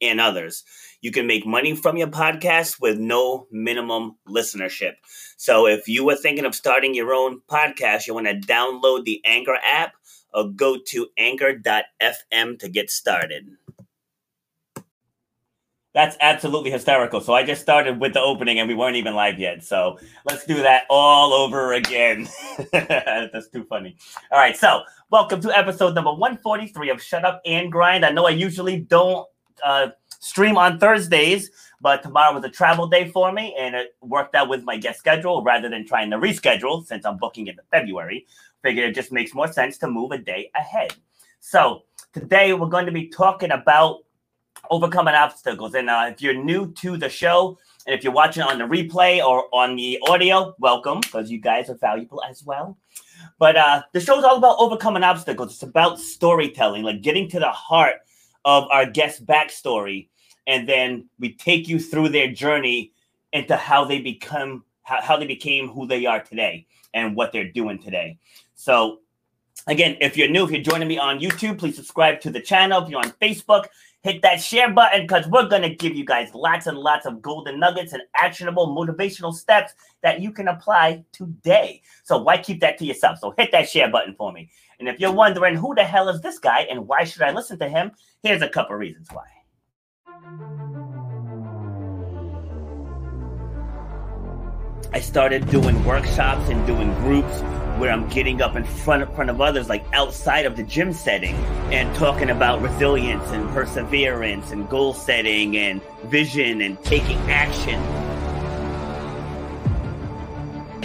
and others. You can make money from your podcast with no minimum listenership. So if you were thinking of starting your own podcast, you want to download the Anchor app or go to anchor.fm to get started. That's absolutely hysterical. So I just started with the opening and we weren't even live yet. So let's do that all over again. That's too funny. All right. So welcome to episode number 143 of Shut Up and Grind. I know I usually don't uh, stream on Thursdays, but tomorrow was a travel day for me and it worked out with my guest schedule rather than trying to reschedule since I'm booking in February. Figured it just makes more sense to move a day ahead. So today we're going to be talking about overcoming obstacles. And uh, if you're new to the show, and if you're watching on the replay or on the audio, welcome because you guys are valuable as well. But uh, the show's all about overcoming obstacles. It's about storytelling, like getting to the heart of our guest backstory, and then we take you through their journey into how they become, how, how they became who they are today, and what they're doing today. So, again, if you're new, if you're joining me on YouTube, please subscribe to the channel. If you're on Facebook, hit that share button because we're going to give you guys lots and lots of golden nuggets and actionable motivational steps that you can apply today. So why keep that to yourself? So hit that share button for me. And if you're wondering who the hell is this guy and why should I listen to him, here's a couple reasons why. I started doing workshops and doing groups where I'm getting up in front of, front of others, like outside of the gym setting, and talking about resilience and perseverance and goal setting and vision and taking action.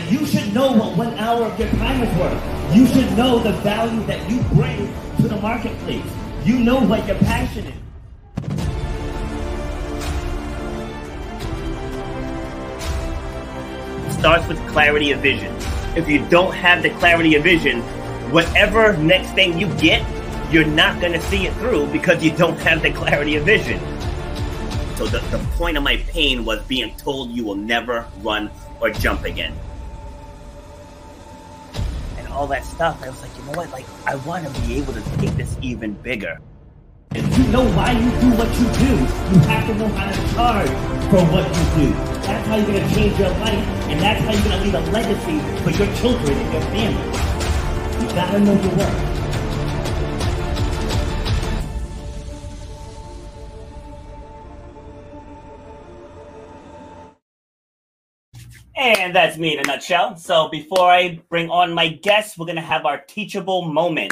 You should know what one hour of your time is worth. You should know the value that you bring to the marketplace. You know what your passion is. starts with clarity of vision if you don't have the clarity of vision, whatever next thing you get, you're not going to see it through because you don't have the clarity of vision. So the, the point of my pain was being told you will never run or jump again. All that stuff, I was like, you know what? Like, I want to be able to take this even bigger. If you know why you do what you do, you have to know how to charge for what you do. That's how you're going to change your life, and that's how you're going to leave a legacy for your children and your family. You got to know your worth. And that's me in a nutshell. So before I bring on my guests, we're going to have our teachable moment.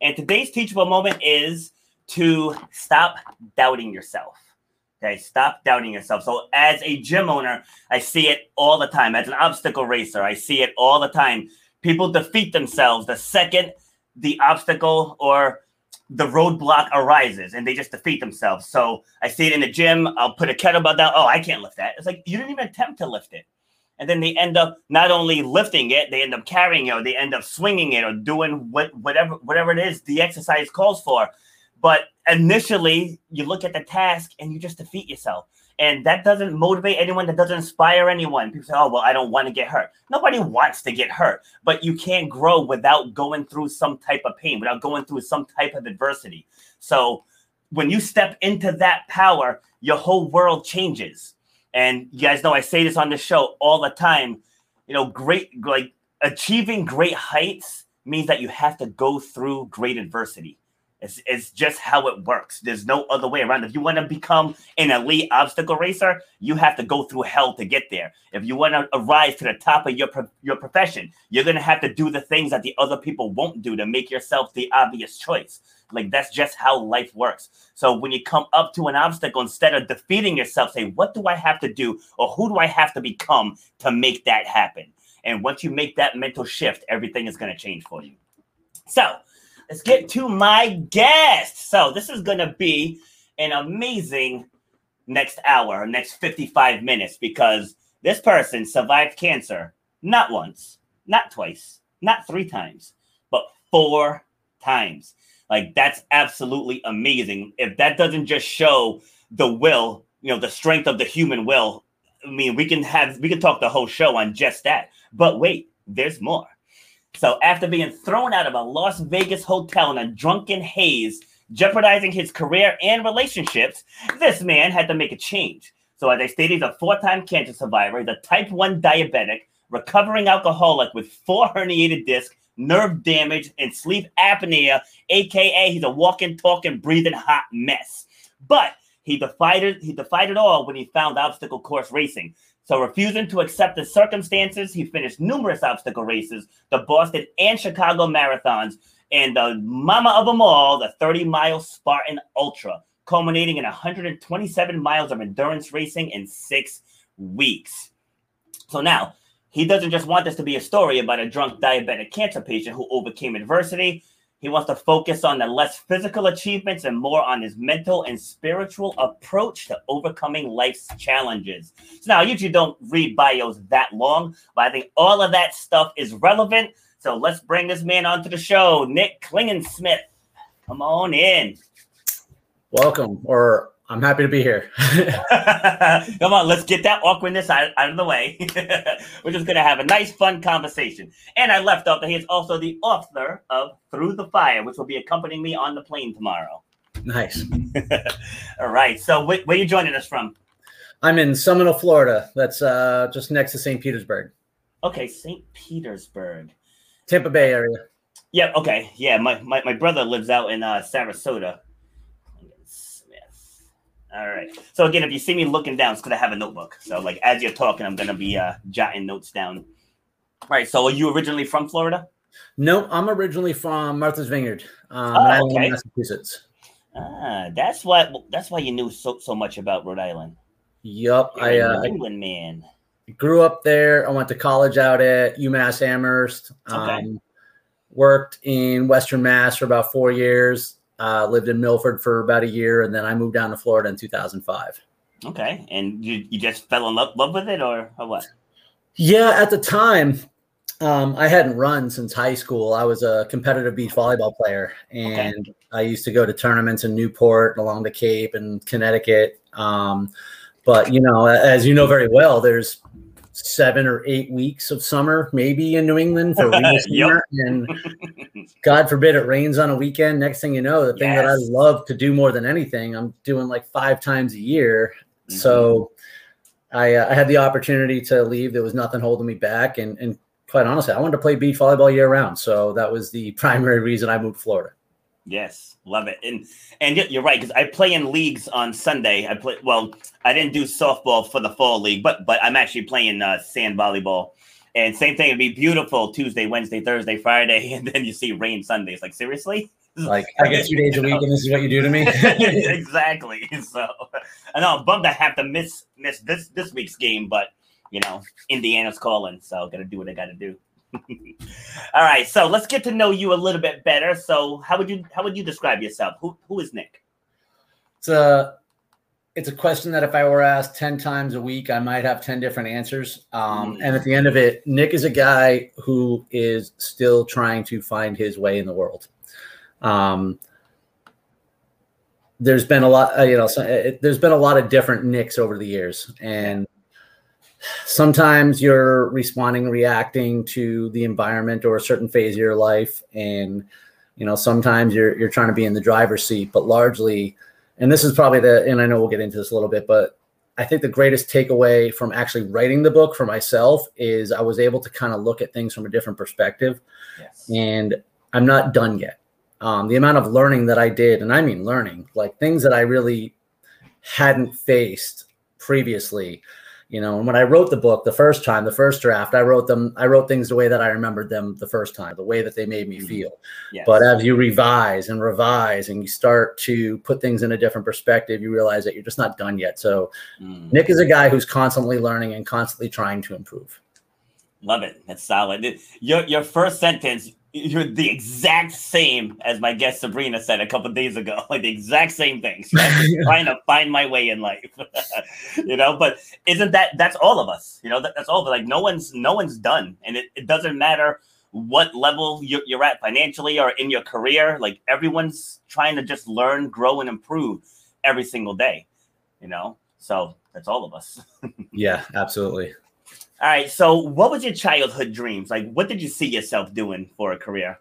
And today's teachable moment is to stop doubting yourself. Okay, stop doubting yourself. So, as a gym owner, I see it all the time. As an obstacle racer, I see it all the time. People defeat themselves the second the obstacle or the roadblock arises and they just defeat themselves. So, I see it in the gym. I'll put a kettlebell down. Oh, I can't lift that. It's like you didn't even attempt to lift it. And then they end up not only lifting it, they end up carrying it, or they end up swinging it, or doing what whatever whatever it is the exercise calls for but initially, you look at the task and you just defeat yourself. And that doesn't motivate anyone, that doesn't inspire anyone. People say, oh, well, I don't want to get hurt. Nobody wants to get hurt, but you can't grow without going through some type of pain, without going through some type of adversity. So when you step into that power, your whole world changes. And you guys know I say this on the show all the time. You know, great, like achieving great heights means that you have to go through great adversity. It's, it's just how it works. There's no other way around. If you want to become an elite obstacle racer, you have to go through hell to get there. If you want to rise to the top of your your profession, you're gonna have to do the things that the other people won't do to make yourself the obvious choice. Like that's just how life works. So when you come up to an obstacle, instead of defeating yourself, say, "What do I have to do, or who do I have to become to make that happen?" And once you make that mental shift, everything is gonna change for you. So let's get to my guest. So this is to be an amazing next hour, next 55 minutes, because this person survived cancer not once, not twice, not three times, but four times. Like that's absolutely amazing. If that doesn't just show the will, you know, the strength of the human will, I mean, we can have we can talk the whole show on just that. But wait, there's more. So after being thrown out of a Las Vegas hotel in a drunken haze, jeopardizing his career and relationships, this man had to make a change. So as I stated, he's a four-time cancer survivor, he's a type 1 diabetic, recovering alcoholic with four herniated discs, nerve damage, and sleep apnea, aka he's a walking, talking, breathing hot mess. But he defied it, he defied it all when he found obstacle course racing. So, refusing to accept the circumstances, he finished numerous obstacle races, the Boston and Chicago marathons, and the mama of them all, the 30 mile Spartan Ultra, culminating in 127 miles of endurance racing in six weeks. So, now he doesn't just want this to be a story about a drunk diabetic cancer patient who overcame adversity. He wants to focus on the less physical achievements and more on his mental and spiritual approach to overcoming life's challenges. So now, I usually don't read bios that long, but I think all of that stuff is relevant. So let's bring this man onto the show, Nick Klingensmith. Come on in. Welcome, or I'm happy to be here. Come on, let's get that awkwardness out, out of the way. We're just going to have a nice, fun conversation. And I left off that he is also the author of Through the Fire, which will be accompanying me on the plane tomorrow. Nice. All right. So, wh- where are you joining us from? I'm in Seminole, Florida. That's uh, just next to St. Petersburg, Okay, St. Petersburg. Tampa Bay area. Yeah, okay. Yeah, my, my, my brother lives out in uh, Sarasota. All right. So again, if you see me looking down, it's because I have a notebook. So like as you're talking, I'm gonna be uh, jotting notes down. All right. So are you originally from Florida? No, I'm originally from Martha's Vineyard, um, Oh, okay. Massachusetts. Ah, that's what that's why you knew so so much about Rhode Island. Yup, I uh, England man. grew up there. I went to college out at UMass Amherst. Um, Okay. Worked in Western Mass for about four years. Uh, lived in Milford for about a year, and then I moved down to Florida in 2005. Okay, and you you just fell in love, love with it, or, or what? Yeah, at the time, um, I hadn't run since high school. I was a competitive beach volleyball player, and I used to go to tournaments in Newport, along the Cape, and Connecticut. Um, but you know, as you know very well, there's seven or eight weeks of summer, maybe in New England for real summer, and God forbid it rains on a weekend. Next thing you know, the thing that I love to do more than anything, I'm doing like five times a year. Mm-hmm. So I, uh, I had the opportunity to leave. There was nothing holding me back, and and quite honestly, I wanted to play beach volleyball year round. So that was the primary reason I moved to Florida. Yes, love it. And and you're right because I play in leagues on Sunday. I play well. I didn't do softball for the fall league, but but I'm actually playing uh, sand volleyball. And same thing, it'd be beautiful Tuesday, Wednesday, Thursday, Friday, and then you see rain Sunday. It's like seriously, Like I get two days a week, and this is what you do to me. exactly. So I know I'm bummed I have to miss miss this this week's game, but you know Indiana's calling, so gotta do what I gotta do. All right, so let's get to know you a little bit better. So how would you how would you describe yourself? Who who is Nick? it's a it's a question that if I were asked 10 times a week, I might have 10 different answers. Um, Mm. and at the end of it, Nick is a guy who is still trying to find his way in the world. Um, there's been a lot, uh, you know, so, it, there's been a lot of different Nicks over the years. And sometimes you're responding, reacting to the environment or a certain phase of your life. And, you know, sometimes you're, you're trying to be in the driver's seat, but largely, and this is probably the and i know we'll get into this a little bit but i think the greatest takeaway from actually writing the book for myself is i was able to kind of look at things from a different perspective Yes. and i'm not done yet um, the amount of learning that i did and i mean learning like things that i really hadn't faced previously you know and when i wrote the book the first time the first draft i wrote them i wrote things the way that i remembered them the first time the way that they made me Mhm. feel Yes. but as you revise and revise and you start to put things in a different perspective, you realize that you're just not done yet. So Mm, Nick is a guy who's constantly learning and constantly trying to improve. love it. That's solid. Your your first sentence you're the exact same as my guest Sabrina said a couple days ago. Like the exact same things. Right? Trying to find my way in life. you know, but isn't that that's all of us? You know, that, that's all. But like no one's no one's done, and it, it doesn't matter what level you're, you're at financially or in your career. Like everyone's trying to just learn, grow, and improve every single day. You know, so that's all of us. yeah, absolutely. All right. So, what was your childhood dreams? Like, what did you see yourself doing for a career?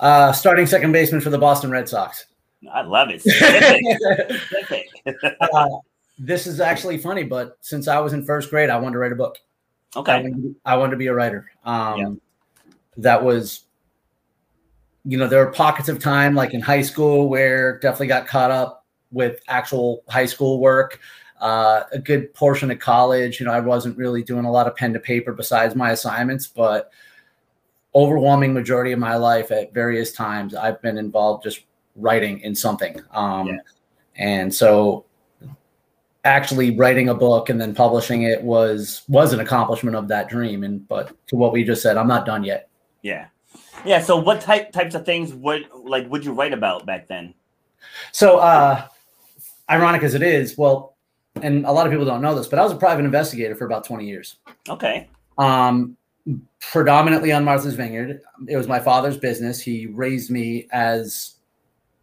Uh, starting second baseman for the Boston Red Sox. I love it. uh, this is actually funny, but since I was in first grade, I wanted to write a book. Okay. I wanted, to, I wanted to be a writer. Um, yeah. That was, you know, there were pockets of time, like in high school, where definitely got caught up with actual high school work uh, a good portion of college. You know, I wasn't really doing a lot of pen to paper besides my assignments, but overwhelming majority of my life at various times, I've been involved just writing in something. Um, yeah. And so actually writing a book and then publishing it was was an accomplishment of that dream and but to what we just said i'm not done yet yeah yeah so what type types of things would like would you write about back then so uh ironic as it is well and a lot of people don't know this, but I was a private investigator for about 20 years. Okay. Um, predominantly on Martha's Vineyard. It was my father's business. He raised me as,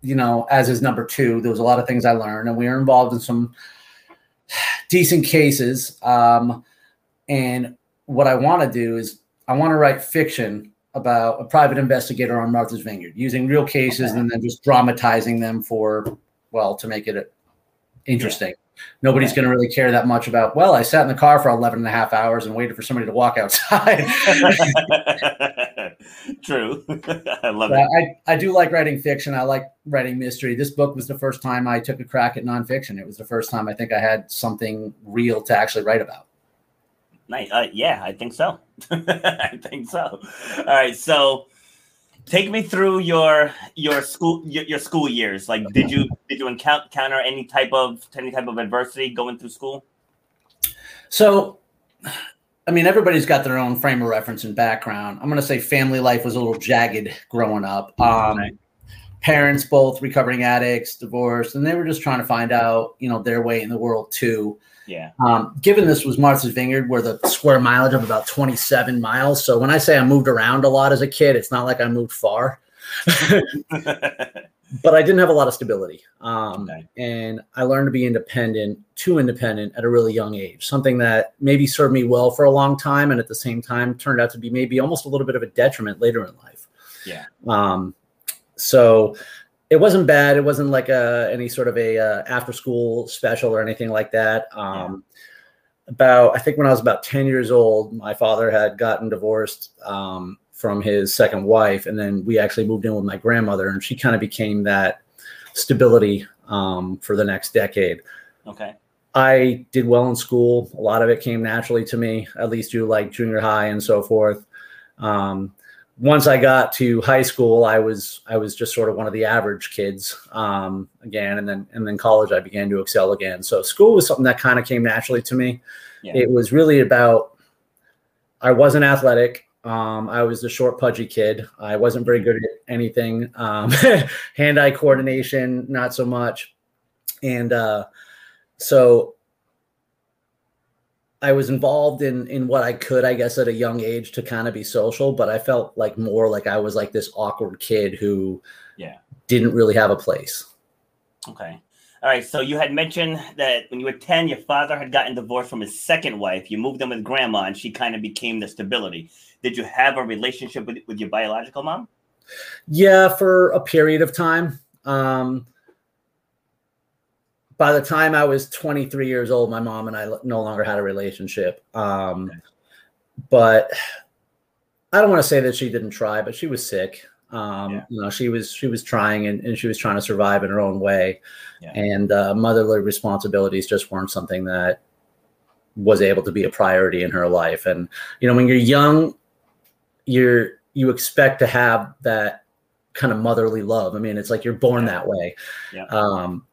you know, as his number two. There was a lot of things I learned, and we were involved in some decent cases. Um, and what I want to do is I want to write fiction about a private investigator on Martha's Vineyard using real cases okay. and then just dramatizing them for, well, to make it interesting. Yeah nobody's going to really care that much about well i sat in the car for 11 and a half hours and waited for somebody to walk outside. True. I love it. I, I do like writing fiction. I like writing mystery. This book was the first time i took a crack at nonfiction. It was the first time i think i had something real to actually write about. Nice uh, yeah i think so. I think so. All right so take me through your your school your, your, school years. Like did you did you encounter any type of any type of adversity going through school? So i mean everybody's got their own frame of reference and background. I'm going to say family life was a little jagged growing up. Um, right. parents both recovering addicts divorced and they were just trying to find out you know their way in the world too yeah. Um, given this was Martha's Vineyard, where the square mileage of about 27 miles. So when I say I moved around a lot as a kid, it's not like I moved far. but I didn't have a lot of stability. Um, okay. And I learned to be independent, too independent at a really young age, something that maybe served me well for a long time. And at the same time turned out to be maybe almost a little bit of a detriment later in life. Yeah. Um, so it wasn't bad. It wasn't like a any sort of a uh, after school special or anything like that. Um. About I think when I was about ten years old, my father had gotten divorced um, from his second wife, and then we actually moved in with my grandmother, and she kind of became that stability um, for the next decade. Okay. I did well in school. A lot of it came naturally to me, at least through like junior high and so forth. Um, once I got to high school, I was I was just sort of one of the average kids um, again, and then and then college I began to excel again. So school was something that kind of came naturally to me. Yeah. It was really about I wasn't athletic. Um, I was the short, pudgy kid. I wasn't very good at anything. Um, hand-eye coordination, not so much. And uh, so I was involved in in what I could, I guess, at a young age to kind of be social, but I felt like more like I was like this awkward kid who yeah didn't really have a place. Okay. All right. So you had mentioned that when you were 10, your father had gotten divorced from his second wife. You moved in with grandma and she kind of became the stability. Did you have a relationship with, with your biological mom? Yeah, for a period of time. Um, by the time I was 23 years old, my mom and I no longer had a relationship. Um. But I don't want to say that she didn't try, but she was sick. Um, yeah. You know, she was she was trying and, and, she was trying to survive in her own way, yeah. and uh, motherly responsibilities just weren't something that was able to be a priority in her life. And you know, when you're young, you're you expect to have that kind of motherly love. I mean, it's like you're born yeah. that way. Um,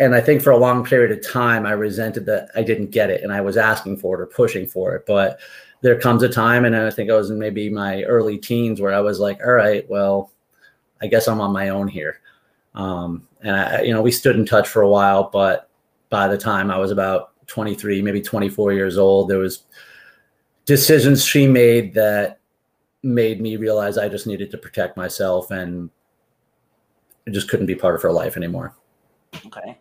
and I think for a long period of time, I resented that I didn't get it and I was asking for it or pushing for it. But there comes a time, and I think I was in maybe my early teens where I was like, all right, well, I guess I'm on my own here. Um, and I, you know, we stood in touch for a while, but by the time I was about 23, maybe 24 years old, there was decisions she made that made me realize I just needed to protect myself and I just couldn't be part of her life anymore. Okay.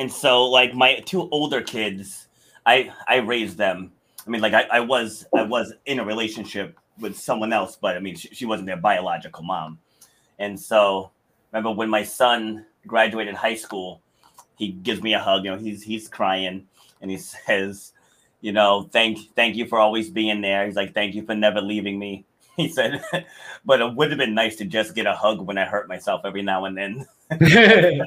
And so like my two older kids, I I raised them. I mean like I, I was I was in a relationship with someone else, but I mean she, she wasn't their biological mom. And so remember when my son graduated high school, he gives me a hug, you know, he's he's crying and he says, you know, thank thank you for always being there. He's like, thank you for never leaving me. He said, but it would have been nice to just get a hug when I hurt myself every now and then. and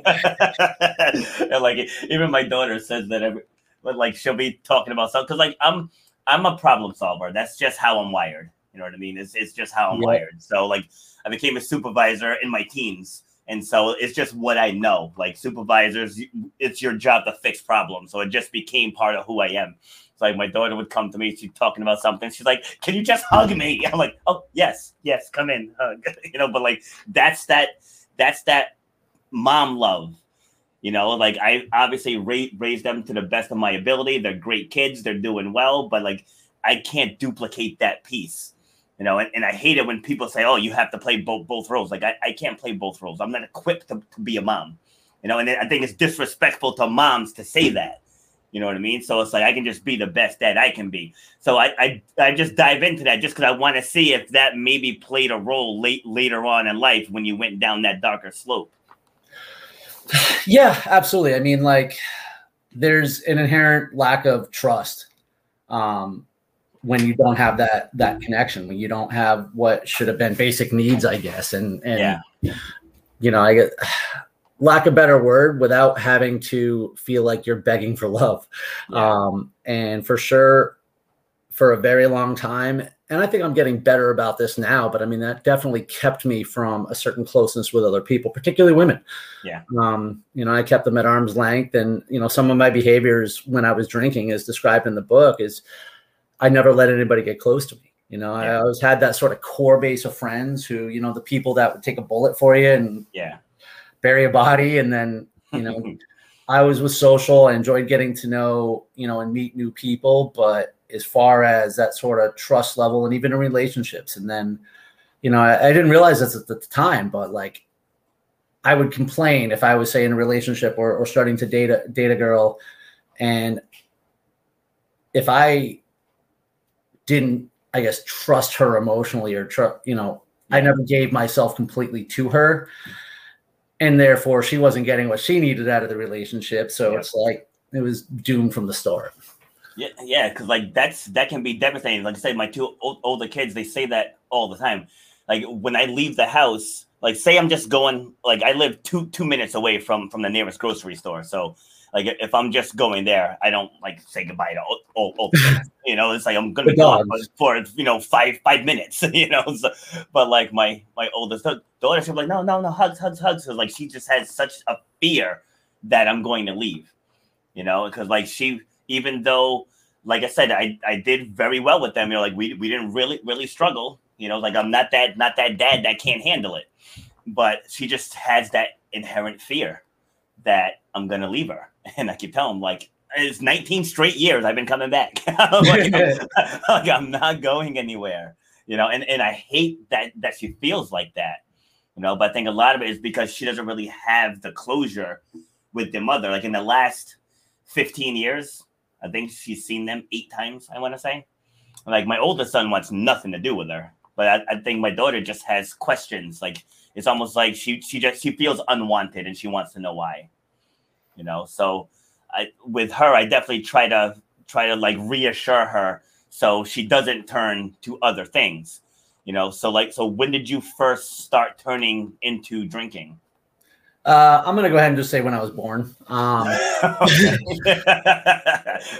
like even my daughter says that every but like she'll be talking about stuff because like I'm I'm a problem solver. That's just how I'm wired. You know what I mean? It's it's just how I'm yeah. wired. So like I became a supervisor in my teens. And so it's just what I know. Like supervisors, it's your job to fix problems. So it just became part of who I am. It's like my daughter would come to me, she's talking about something. She's like, Can you just hug me? I'm like, Oh, yes, yes, come in, hug. you know, but like that's that that's that mom love. You know, like I obviously ra- raised them to the best of my ability. They're great kids, they're doing well, but like I can't duplicate that piece. You know, and, and I hate it when people say, Oh, you have to play both both roles. Like I, I can't play both roles. I'm not equipped to, to be a mom. You know, and I think it's disrespectful to moms to say that. You know what I mean? So it's like I can just be the best dad I can be. So I I, I just dive into that just because I want to see if that maybe played a role late later on in life when you went down that darker slope. Yeah, absolutely. I mean, like there's an inherent lack of trust um, when you don't have that that connection, when you don't have what should have been basic needs, I guess. And and yeah. you know, I get lack of better word without having to feel like you're begging for love. Yeah. Um, and for sure, for a very long time, and I think I'm getting better about this now, but I mean, that definitely kept me from a certain closeness with other people, particularly women. Yeah. Um, you know, I kept them at arm's length. And, you know, some of my behaviors when I was drinking, as described in the book, is I never let anybody get close to me. You know, yeah. I always had that sort of core base of friends who, you know, the people that would take a bullet for you and yeah, bury a body and then you know i was with social i enjoyed getting to know you know and meet new people but as far as that sort of trust level and even in relationships and then you know i, I didn't realize this at the time but like i would complain if i was say in a relationship or, or starting to date a date a girl and if i didn't i guess trust her emotionally or tr- you know i never gave myself completely to her and therefore she wasn't getting what she needed out of the relationship. So it's like it was doomed from the start. Yeah, yeah, because like that's that can be devastating. Like I said, my two old, older kids, they say that all the time. Like when I leave the house, like say I'm just going, like I live two two minutes away from from the nearest grocery store, so like if I'm just going there, I don't like say goodbye to old, old, you know. It's like I'm gonna be gone for you know five five minutes, you know. So, but like my my oldest daughter, she's like, no, no, no, hugs, hugs, hugs. Because like she just has such a fear that I'm going to leave, you know. Because like she, even though, like I said, I I did very well with them. You know, like we we didn't really really struggle. You know, like I'm not that not that dad that can't handle it, but she just has that inherent fear that I'm gonna leave her and I keep telling him like it's 19 straight years I've been coming back. like, I'm, like, I'm not going anywhere, you know. And and I hate that that she feels like that, you know. But I think a lot of it is because she doesn't really have the closure with the mother. Like in the last 15 years, I think she's seen them eight times. I want to say, like my oldest son wants nothing to do with her, but I, I think my daughter just has questions. Like it's almost like she she just she feels unwanted and she wants to know why you know. So I with her, I definitely try to try to like reassure her so she doesn't turn to other things, you know. So like, so when did you first start turning into drinking? Uh, I'm gonna go ahead and just say when I was born. Um,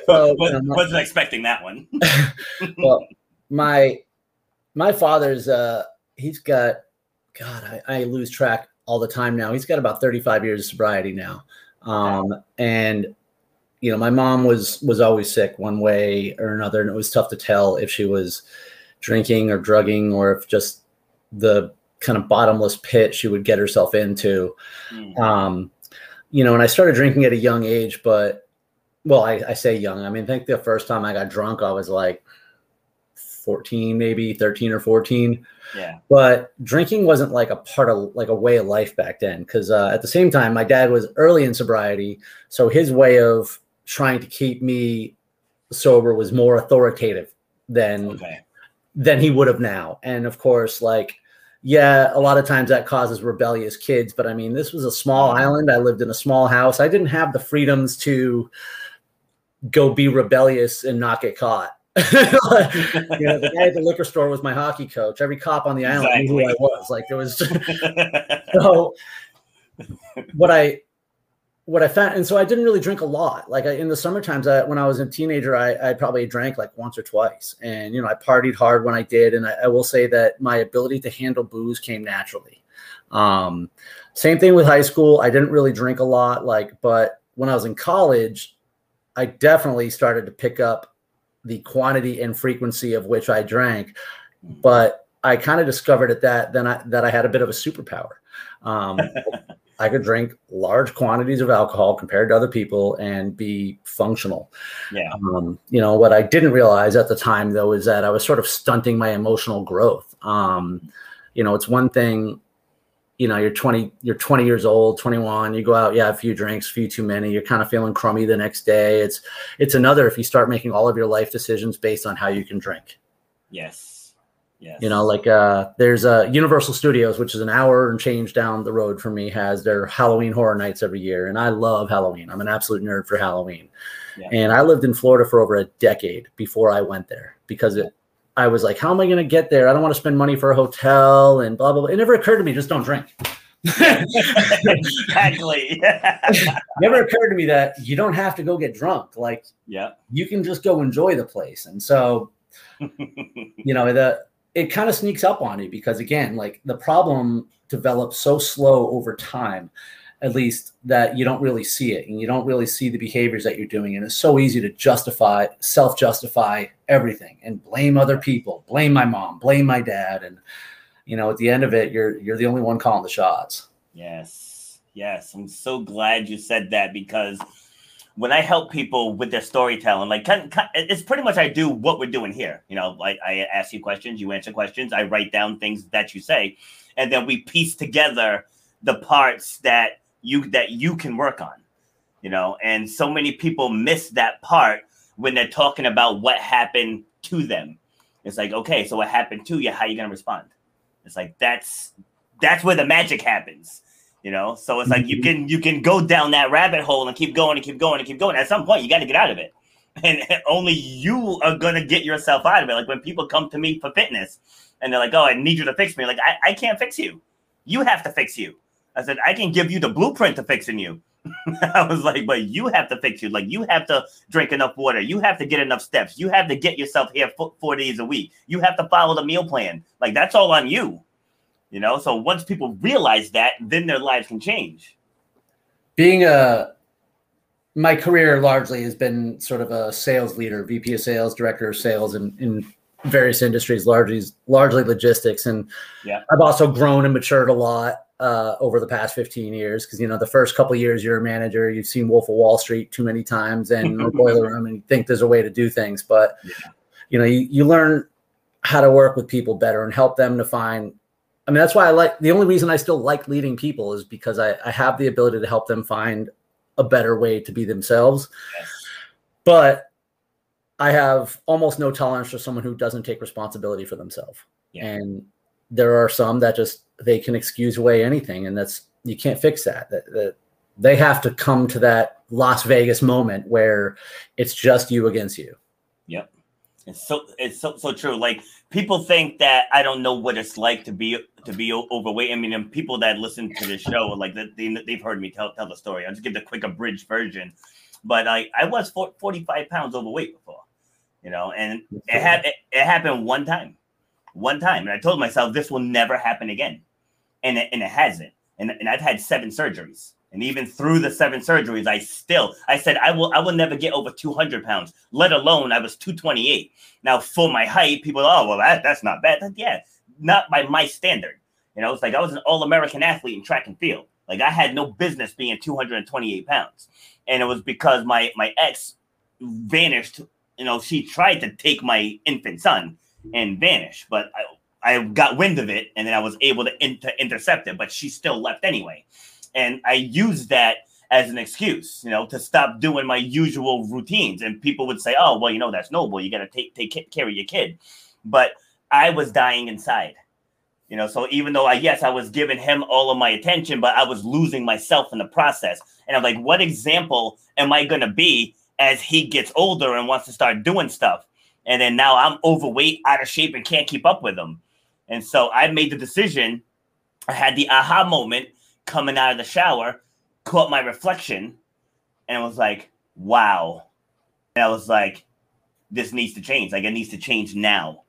so, wasn't expecting that one. well, my my father's uh, he's got God, I, I lose track all the time now. He's got about 35 years of sobriety now. Um, and you know, my mom was was always sick one way or another, and it was tough to tell if she was drinking or drugging or if just the kind of bottomless pit she would get herself into. Mm. Um, you know, and I started drinking at a young age, but well, I, I say young. I mean, I think the first time I got drunk, I was like 14, maybe 13 or 14. Yeah. But drinking wasn't like a part of like a way of life back then. Because uh, at the same time, my dad was early in sobriety, so his way of trying to keep me sober was more authoritative than okay. than he would have now. And of course, like yeah, a lot of times that causes rebellious kids. But I mean, this was a small island. I lived in a small house. I didn't have the freedoms to go be rebellious and not get caught. you know, the guy at the liquor store was my hockey coach. Every cop on the island exactly. knew who I was. Like it was so what I what I found, and so I didn't really drink a lot. Like I, in the summer times, I, when I was a teenager, I, I probably drank like once or twice, and you know I partied hard when I did. And I, I will say that my ability to handle booze came naturally. Um, same thing with high school. I didn't really drink a lot, like, but when I was in college, I definitely started to pick up the quantity and frequency of which I drank. But I kind of discovered at that then I, that I had a bit of a superpower. Um, I could drink large quantities of alcohol compared to other people and be functional. Yeah. Um, you know what I didn't realize at the time though is that I was sort of stunting my emotional growth. Um, you know, it's one thing you know you're 20 you're 20 years old 21 you go out yeah a few drinks a few too many you're kind of feeling crummy the next day. It's it's another if you start making all of your life decisions based on how you can drink. Yes. Yes. You know like uh there's uh universal studios which is an hour and change down the road from me has their halloween horror nights every year and i love halloween. I'm an absolute nerd for halloween. Yeah. and i lived in florida for over a decade before i went there because it I was like, how am I going to get there? I don't want to spend money for a hotel and blah, blah, blah. It never occurred to me, just don't drink. exactly. never occurred to me that you don't have to go get drunk. Like, yeah, you can just go enjoy the place. And so, you know, the, it kind of sneaks up on you because again, like the problem develops so slow over time at least that you don't really see it and you don't really see the behaviors that you're doing and it's so easy to justify self-justify everything and blame other people blame my mom blame my dad. And you know at the end of it you're you're the only one calling the shots. Yes yes. I'm so glad you said that because when i help people with their storytelling like it's pretty much i do what we're doing here. You know like i ask you questions you answer questions i write down things that you say and then we piece together the parts that you that you can work on you know? And so many people miss that part when they're talking about what happened to them. It's like okay so what happened to you? How are you gonna respond? It's like that's that's where the magic happens you know? So it's like you mm-hmm. can you can go down that rabbit hole and keep going and keep going and keep going. At some point you got to get out of it. And only you are gonna get yourself out of it. Like when people come to me for fitness and they're like oh i need you to fix me. Like i, I can't fix you. You have to fix you I said, I can give you the blueprint to fixing you. I was like, but you have to fix you. Like, you have to drink enough water. You have to get enough steps. You have to get yourself here four, days a week. You have to follow the meal plan. Like, that's all on you. You know, so once people realize that, then their lives can change. Being a my career largely has been sort of a sales leader, VP of sales, director of sales and, in various industries, largely largely logistics. And yeah. I've also grown and matured a lot uh, over the past 15 years because you know the first couple years you're a manager you've seen wolf of wall street too many times and boiler room and you think there's a way to do things but yeah. you know you, you learn how to work with people better and help them to find i mean that's why i like the only reason i still like leading people is because i, I have the ability to help them find a better way to be themselves yes. but i have almost no tolerance for someone who doesn't take responsibility for themselves yeah. and there are some that just they can excuse away anything, and that's you can't fix that. That, that they have to come to that Las Vegas moment where it's just you against you. Yep. It's so it's so so true. Like people think that I don't know what it's like to be to be overweight. I mean, um, people that listen to this show, like they, they've heard me tell tell the story. I'll just give the quick abridged version. But I I was 45 pounds overweight before, you know, and it had it, it happened one time one time. And I told myself this will never happen again. And it, and it hasn't. And, and I've had seven surgeries And even through the seven surgeries, I still I said I will I will never get over 200 pounds, let alone I was 228. Now for my height, people oh well that, that's not bad. Like, yeah, not by my standard. You know, it's like I was an all-American athlete in track and field. Like I had no business being 228 pounds. And it was because my my ex vanished. You know, she tried to take my infant son and vanish, but I, I got wind of it and then I was able to, in, to intercept it, but she still left anyway. And I used that as an excuse, you know, to stop doing my usual routines. And people would say, "Oh, well, you know, that's noble. You got to take take care of your kid." But I was dying inside, you know. So even though I yes, I was giving him all of my attention, but I was losing myself in the process. And I'm like, what example am I going to be as he gets older and wants to start doing stuff? And then now I'm overweight, out of shape, and can't keep up with him. And so I made the decision. I had the aha moment coming out of the shower, caught my reflection, and was like, wow. And I was like, this needs to change. Like, it needs to change now.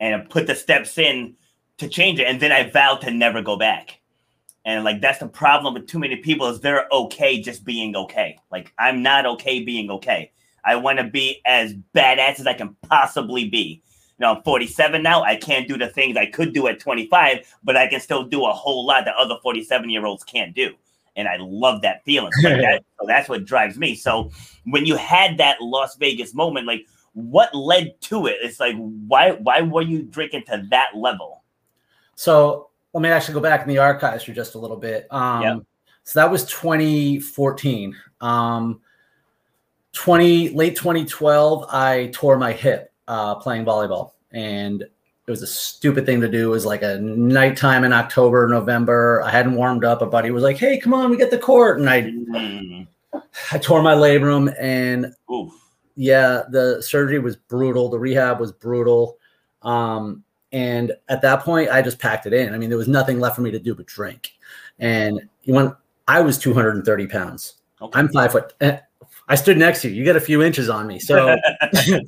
And I put the steps in to change it. And then I vowed to never go back. And like that's the problem with too many people is they're okay just being okay. Like I'm not okay being okay. I want to be as badass as I can possibly be. You know, I'm 47 now. I can't do the things I could do at 25, but I can still do a whole lot that other 47 year olds can't do. And I love that feeling. Like that, so that's what drives me. So when you had that Las Vegas moment, like what led to it? It's like why why were you drinking to that level? So let me actually go back in the archives for just a little bit. Um, yep. So that was 2014. Um, 20 late 2012, I tore my hip uh, playing volleyball, and it was a stupid thing to do. It was like a nighttime in October, November. I hadn't warmed up. A buddy was like, "Hey, come on, we get the court," and I, mm. I tore my labrum, and Oof. yeah, the surgery was brutal. The rehab was brutal. Um, and at that point, I just packed it in. I mean, there was nothing left for me to do but drink. And when I was 230 pounds, okay. I'm five foot. Eh, I stood next to you. You got a few inches on me. So,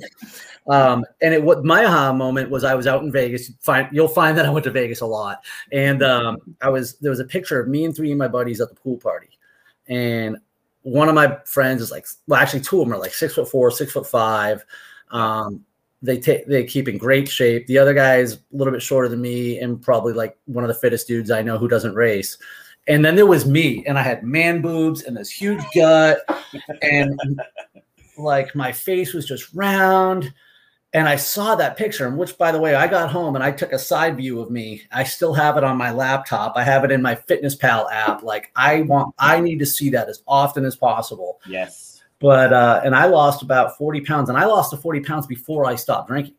um, and it what my aha moment was I was out in Vegas. Find you'll find that I went to Vegas a lot, and um, I was there was a picture of me and three of my buddies at the pool party, and one of my friends is like, well, actually two of them are like six foot four, six foot five. Um, they take they keep in great shape. The other guy is a little bit shorter than me and probably like one of the fittest dudes I know who doesn't race. And then there was me, and I had man boobs and this huge gut, and like my face was just round. And I saw that picture, And which, by the way, I got home and I took a side view of me. I still have it on my laptop. I have it in my Fitness Pal app. Like I want, I need to see that as often as possible. Yes but uh, and I lost about 40 pounds, and I lost the 40 pounds before I stopped drinking.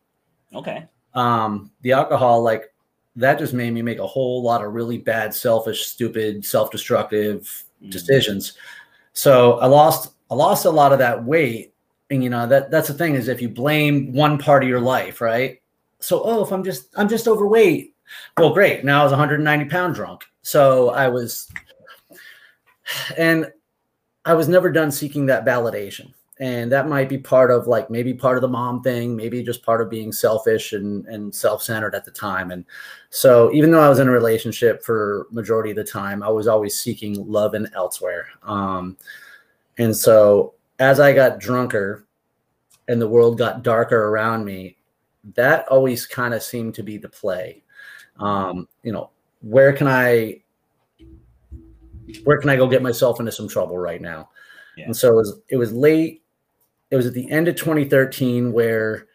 Okay. Um, the alcohol, like that just made me make a whole lot of really bad, selfish, stupid, self-destructive mm-hmm. decisions. So I lost I lost a lot of that weight. And you know, that that's the thing is if you blame one part of your life, right? So, oh, if I'm just I'm just overweight. Well, great. Now I was 190 pound drunk. So I was and I was never done seeking that validation. And that might be part of like maybe part of the mom thing, maybe just part of being selfish and, and self-centered at the time. And so even though I was in a relationship for majority of the time, I was always seeking love and elsewhere. Um, and so as I got drunker and the world got darker around me, that always kind of seemed to be the play. Um, you know, where can I where can I go get myself into some trouble right now? Yeah. And so it was it was late. It was at the end of 2013 where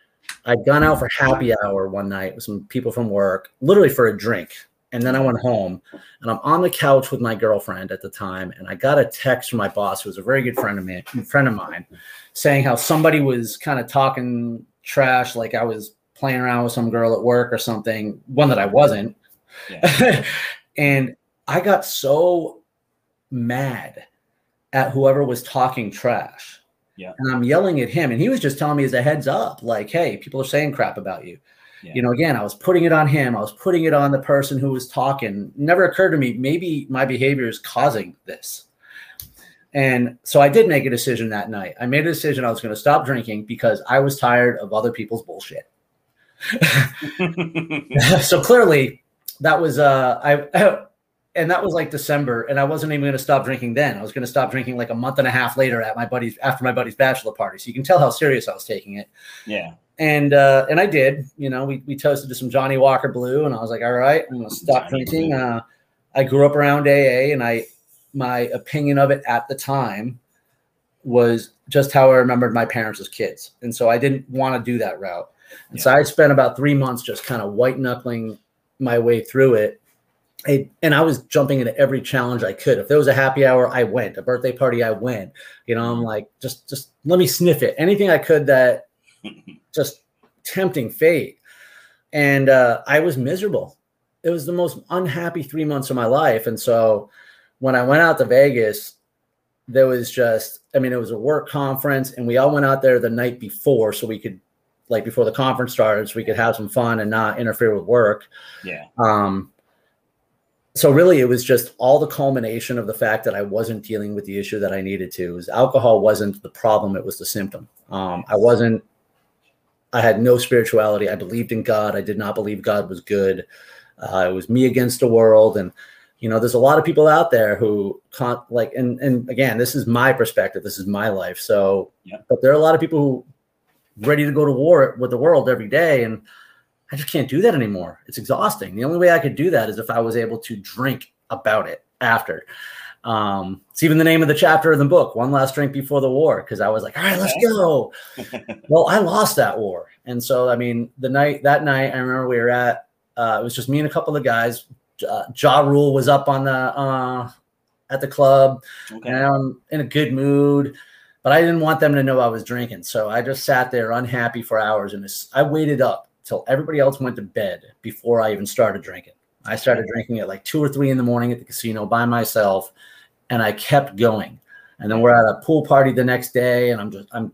I'd gone out for happy hour one night with some people from work, literally for a drink. And then I went home and I'm on the couch with my girlfriend at the time. And I got a text from my boss, who was a very good friend of me, friend of mine, saying how somebody was kind of talking trash, like I was playing around with some girl at work or something, one that I wasn't. Yeah. and I got so mad at whoever was talking trash. Yeah. And I'm yelling at him. And he was just telling me as a heads up, like, hey, people are saying crap about you. Yeah. You know, again, I was putting it on him. I was putting it on the person who was talking. Never occurred to me, maybe my behavior is causing this. And so I did make a decision that night. I made a decision I was going to stop drinking because I was tired of other people's bullshit. so clearly, that was uh, I and that was like December, and I wasn't even going to stop drinking then. I was going to stop drinking like a month and a half later at my buddy's after my buddy's bachelor party. So you can tell how serious I was taking it. Yeah. And uh, and I did. You know, we we toasted to some Johnnie Walker Blue, and I was like, all right, I'm going to stop Johnny drinking. Uh, I grew up around AA, and I my opinion of it at the time was just how I remembered my parents as kids, and so I didn't want to do that route. And so I spent about three months just kind of white knuckling my way through it. I- and I was jumping into every challenge I could. If there was a happy hour, I went. A birthday party, I went. You know, I'm like, just just let me sniff it. Anything I could that just tempting fate. And uh, I was miserable. It was the most unhappy three months of my life. And so when I went out to Vegas, there was just, I mean, it was a work conference, and we all went out there the night before so we could, like, before the conference started, so we could have some fun and not interfere with work. Yeah. Um, so really, it was just all the culmination of the fact that I wasn't dealing with the issue that I needed to. Was alcohol wasn't the problem; it was the symptom. Um, I wasn't. I had no spirituality. I believed in God. I did not believe God was good. Uh, it was me against the world, and you know, there's a lot of people out there who can't like. And and again, this is my perspective. This is my life. So, Yeah. but there are a lot of people who ready to go to war with the world every day, and I just can't do that anymore. It's exhausting. The only way I could do that is if I was able to drink about it after. Um, it's even the name of the chapter of the book, One Last Drink Before the War, because I was like, all right, let's go. well, I lost that war. And so, I mean, the night, that night, I remember we were at, uh, it was just me and a couple of guys. Uh, Ja Rule was up on the, uh, at the club Okay. and I'm in a good mood, but I didn't want them to know I was drinking. So I just sat there unhappy for hours. And I waited up till everybody else went to bed before I even started drinking. I started drinking at like two or three in the morning at the casino by myself, and I kept going. And then we're at a pool party the next day, and I'm just I'm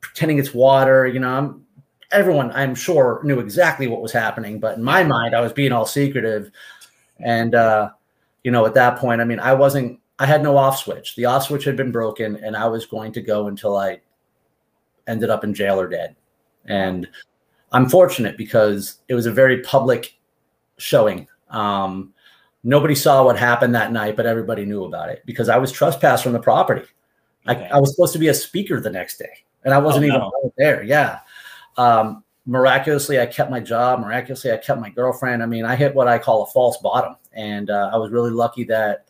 pretending it's water. You know, I'm everyone I'm sure knew exactly what was happening, but in my mind, I was being all secretive. And uh, you know, at that point, I mean, I wasn't. I had no off switch. The off switch had been broken, and I was going to go until I ended up in jail or dead. And I'm fortunate because it was a very public showing. Um, nobody saw what happened that night, but everybody knew about it because I was trespassed from the property. Okay. I, I was supposed to be a speaker the next day, and I wasn't Oh, even no. there. Yeah. Um, miraculously, I kept my job. Miraculously, I kept my girlfriend. I mean, I hit what I call a false bottom, and uh, I was really lucky that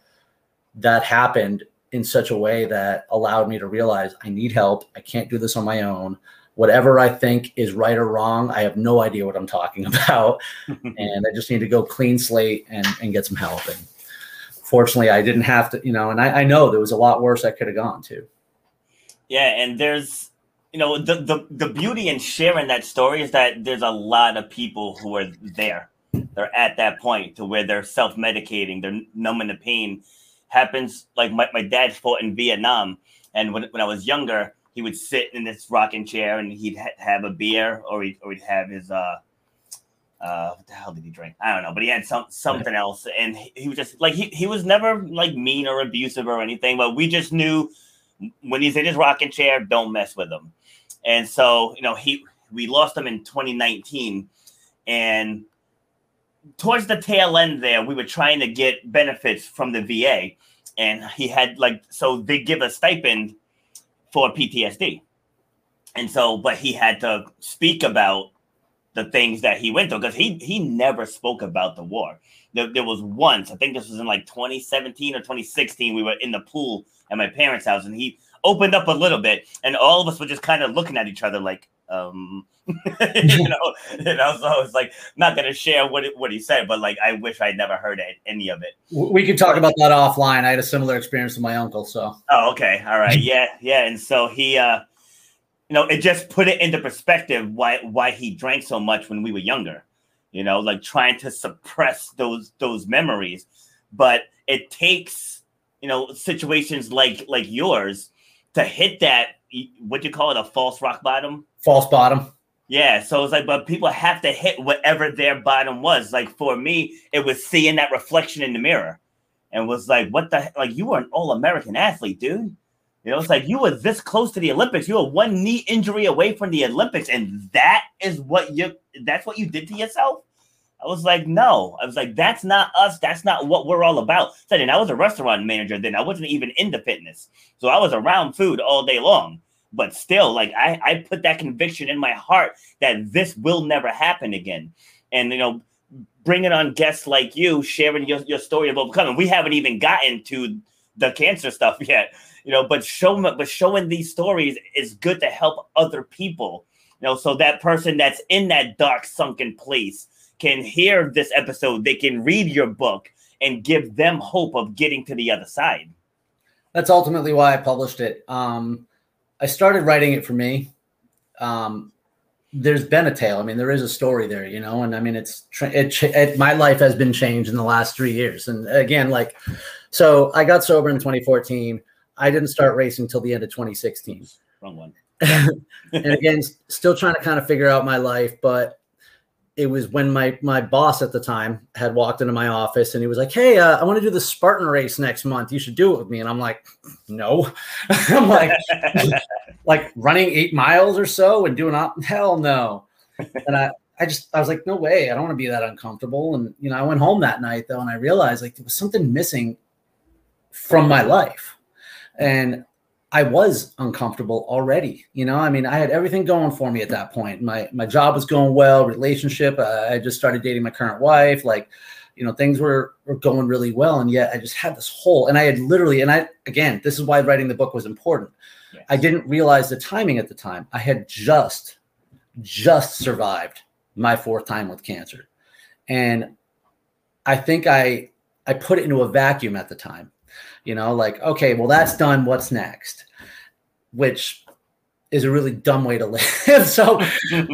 that happened in such a way that allowed me to realize I need help. I can't do this on my own. Whatever I think is right or wrong, I have no idea what I'm talking about and I just need to go clean slate and, and get some help. And fortunately, I didn't have to, you know, and I, I know there was a lot worse I could have gone to. Yeah, and there's you know the, the the beauty in sharing that story is that there's a lot of people who are there. They're at that point to where they're self medicating, they're numbing the pain. Happens like my, my dad fought in Vietnam, and when, when I was younger, he would sit in this rocking chair and he'd ha- have a beer or he'd, or he'd have his uh uh what the hell did he drink? I don't know, but he had some something else, and he, he was just like he, he was never like mean or abusive or anything, but we just knew when he's in his rocking chair, don't mess with him. And so, you know, he we lost him in 2019, and towards the tail end there, we were trying to get benefits from the VA, and he had like so they give a stipend for PTSD, and so but he had to speak about the things that he went through because he he never spoke about the war. There, there was once, I think this was in like 2017 or 2016, we were in the pool at my parents' house, and he opened up a little bit, and all of us were just kind of looking at each other like, um, you know, you know. So I was like, not gonna share what it, what he said, but like, I wish I'd never heard it, any of it. We could talk about that offline. I had a similar experience with my uncle. So Oh, okay, all right, yeah, yeah. And so he, uh, you know, it just put it into perspective why why he drank so much when we were younger. You know, like trying to suppress those those memories, but it takes you know situations like like yours to hit that what do you call it a false rock bottom? False bottom. yeah so it's like but people have to hit whatever their bottom was. Like for me it was seeing that reflection in the mirror and was like what the like you were an all-american athlete dude. You know it's like you were this close to the olympics. You were one knee injury away from the olympics and that is what you that's what you did to yourself I was like, no. I was like, that's not us. That's not what we're all about. So then I was a restaurant manager then. I wasn't even into fitness. So I was around food all day long. But still, like I, I put that conviction in my heart that this will never happen again. And you know, bringing on guests like you, sharing your, your story of overcoming. We haven't even gotten to the cancer stuff yet, you know, but show but showing these stories is good to help other people. You know, so that person that's in that dark sunken place can hear this episode, they can read your book and give them hope of getting to the other side. That's ultimately why I published it. Um, I started writing it for me. Um, there's been a tale. I mean, there is a story there, you know, and I mean, it's it, it, my life has been changed in the last three years. And again, like, so I got sober in 2014. I didn't start racing till the end of 2016. Wrong one. and again, still trying to kind of figure out my life, but it was when my my boss at the time had walked into my office and he was like, "Hey, uh, I want to do the Spartan race next month. You should do it with me." And I'm like, "No," I'm like, like running eight miles or so and doing up. Hell no. And I I just I was like, "No way! I don't want to be that uncomfortable." And you know, I went home that night though, and I realized like there was something missing from my life, and I was uncomfortable already. You know, I mean, I had everything going for me at that point. My my job was going well, relationship. Uh, I just started dating my current wife. Like, you know, things were were going really well, and yet I just had this hole. And I had literally, and I again, this is why writing the book was important. Yes. I didn't realize the timing at the time. I had just just survived my fourth time with cancer, and I think I I put it into a vacuum at the time you know like okay well that's done what's next? Which is a really dumb way to live. So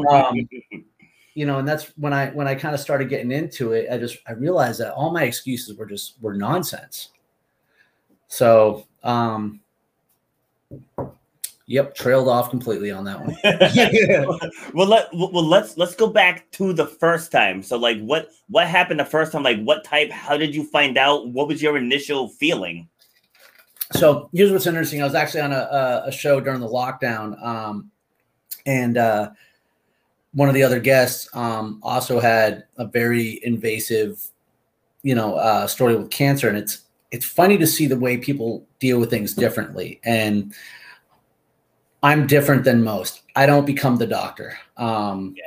um, you know and that's when i when i kind of started getting into it i just i realized that all my excuses were just were nonsense. So um Yep, trailed off completely on that one. well, let well let's let's go back to the first time. So, like, what what happened the first time? Like, what type? How did you find out? What was your initial feeling? So here's what's interesting. I was actually on a, a show during the lockdown, um, and uh, one of the other guests um, also had a very invasive, you know, uh, story with cancer, and it's it's funny to see the way people deal with things differently and I'm different than most. I don't become the doctor. Um, yeah.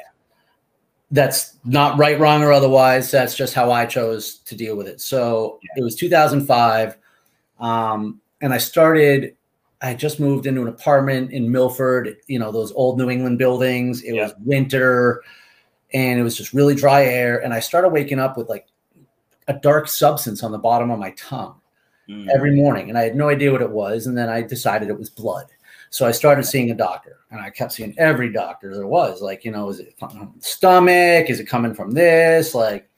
That's not right, wrong, or otherwise. That's just how I chose to deal with it. So yeah. it was 2005. Um, and I started, I just moved into an apartment in Milford, you know, those old New England buildings. It yeah. was winter and it was just really dry air. And I started waking up with like a dark substance on the bottom of my tongue mm. every morning. And I had no idea what it was. And then I decided it was blood. So I started seeing a doctor and I kept seeing every doctor there was. Like, you know, is it stomach? Is it coming from this? Like,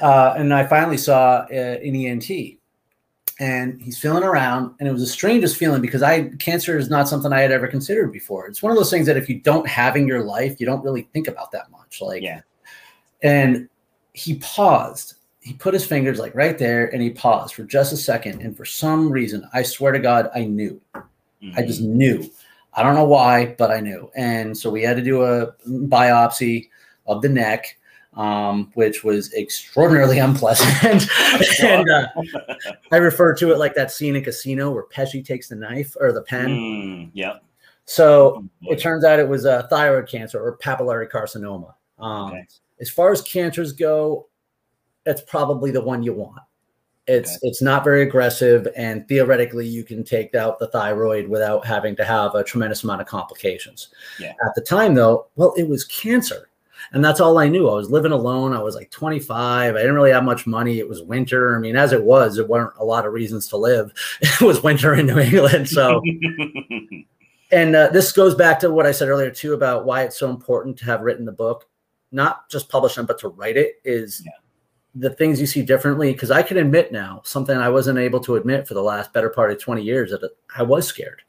uh, and I finally saw uh, an ENT and he's feeling around and it was the strangest feeling because i cancer is not something i had ever considered before it's one of those things that if you don't have in your life you don't really think about that much like yeah and he paused he put his fingers like right there and he paused for just a second and for some reason i swear to god i knew Mm-hmm. I just mm-hmm. knew. I don't know why, but I knew. And so we had to do a biopsy of the neck, um, which was extraordinarily unpleasant. and uh, I refer to it like that scene in Casino where Pesci takes the knife or the pen. Mm, yeah. So oh, it turns out it was a thyroid cancer or papillary carcinoma. Um, okay. As far as cancers go, that's probably the one you want. It's okay. it's not very aggressive, and theoretically, you can take out the thyroid without having to have a tremendous amount of complications. Yeah. At the time, though, well, it was cancer, and that's all I knew. I was living alone. I was like 25. I didn't really have much money. It was winter. I mean, as it was, there weren't a lot of reasons to live. It was winter in New England, so. and uh, this goes back to what I said earlier too about why it's so important to have written the book, not just publish them, but to write it. Is yeah the things you see differently because i can admit now something i wasn't able to admit for the last better part of 20 years that i was scared.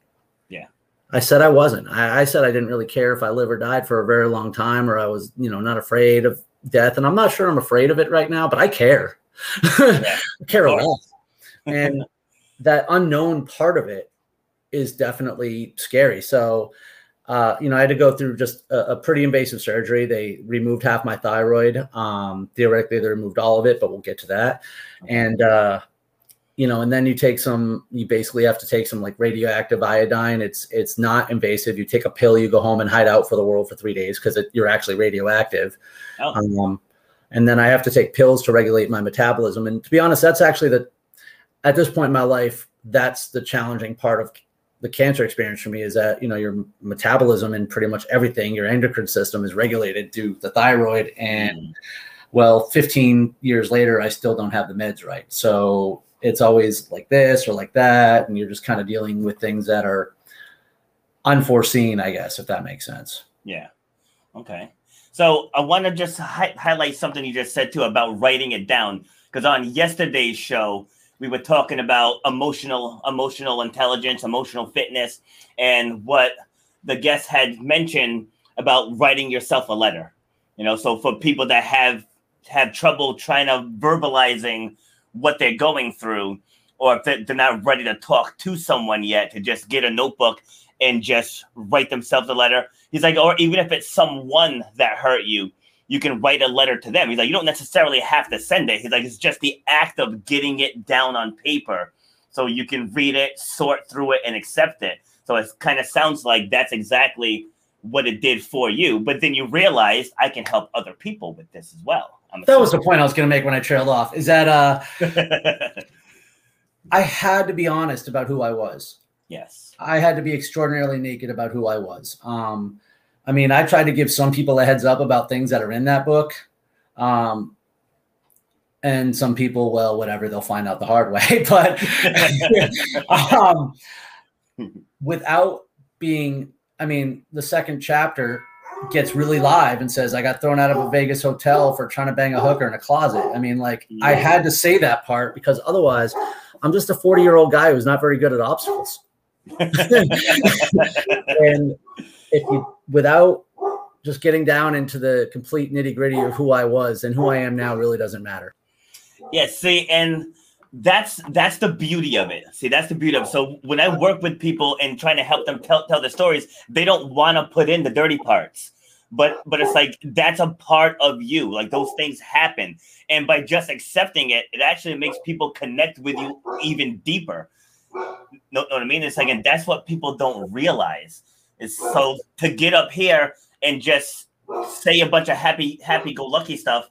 Yeah. I said i wasn't. I, I, said i didn't really care if i live or died for a very long time or i was you know not afraid of death and i'm not sure i'm afraid of it right now but i care. Yeah. i care a lot. And that unknown part of it is definitely scary. So uh, you know, I had to go through just a, a, pretty invasive surgery. They removed half my thyroid. Um, theoretically, they removed all of it, but we'll get to that. And uh, you know, and then you take some. You basically have to take some like radioactive iodine. It's it's not invasive. You take a pill. You go home and hide out for the world for three days because you're actually radioactive. Oh. Um, and then I have to take pills to regulate my metabolism. And to be honest, that's actually the at this point in my life, that's the challenging part of the cancer experience for me is that you know your metabolism and pretty much everything your endocrine system is regulated to the thyroid. And mm. well 15 years later i still don't have the meds right. So it's always like this or like that. And you're just kind of dealing with things that are unforeseen i guess if that makes sense. Yeah. Okay. So i want to just hi- highlight something you just said too about writing it down. Because on yesterday's show we were talking about emotional emotional intelligence, emotional fitness, and what the guest had mentioned about writing yourself a letter. You know, so for people that have have trouble trying to verbalizing what they're going through, or if they're not ready to talk to someone yet, to just get a notebook and just write themselves a letter. He's like, or even if it's someone that hurt you, you can write a letter to them. He's like, you don't necessarily have to send it. He's like, it's just the act of getting it down on paper so you can read it, sort through it, and accept it. So it kind of sounds like that's exactly what it did for you. But then you realize I can help other people with this as well. that was the point I was going to make when I trailed off. Is that uh, I had to be honest about who I was. Yes, I had to be extraordinarily naked about who I was. Um, I mean, I try to give some people a heads up about things that are in that book. Um, and some people, well, whatever, they'll find out the hard way. But um, without being, I mean, the second chapter gets really live and says, I got thrown out of a Vegas hotel for trying to bang a hooker in a closet. I mean, like, yeah. I had to say that part because otherwise, I'm just a 40 year old guy who's not very good at obstacles. and if you without just getting down into the complete nitty gritty of who I was and who I am now really doesn't matter. Yeah, see, and that's that's the beauty of it. See, that's the beauty of it. So when I work with people and trying to help them tell tell the stories, they don't want to put in the dirty parts. But but it's like that's a part of you. Like those things happen. And by just accepting it, it actually makes people connect with you even deeper. Know, know what I mean? It's like, and that's what people don't realize is so to get up here and just say a bunch of happy, happy go lucky stuff,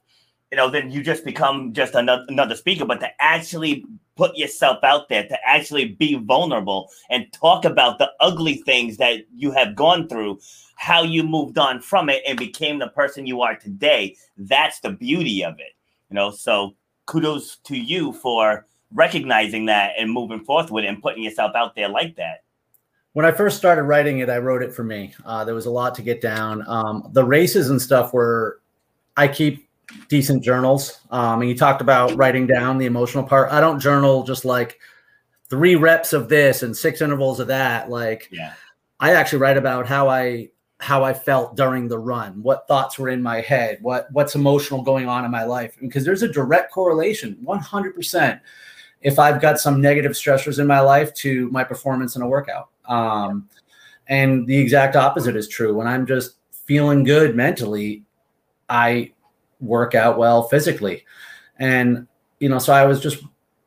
you know, then you just become just another, another speaker. But to actually put yourself out there, to actually be vulnerable and talk about the ugly things that you have gone through, how you moved on from it and became the person you are today. That's the beauty of it, you know. So kudos to you for recognizing that and moving forth with it and putting yourself out there like that when I first started writing it, I wrote it for me. Uh, there was a lot to get down. Um, the races and stuff were, I keep decent journals. Um, and you talked about writing down the emotional part. I don't journal just like three reps of this and six intervals of that. Like, yeah. I actually write about how I how I felt during the run, what thoughts were in my head, what what's emotional going on in my life, because there's a direct correlation, 100 percent if I've got some negative stressors in my life to my performance in a workout. Um, and the exact opposite is true. When I'm just feeling good mentally, I work out well physically. And, you know, so I was just,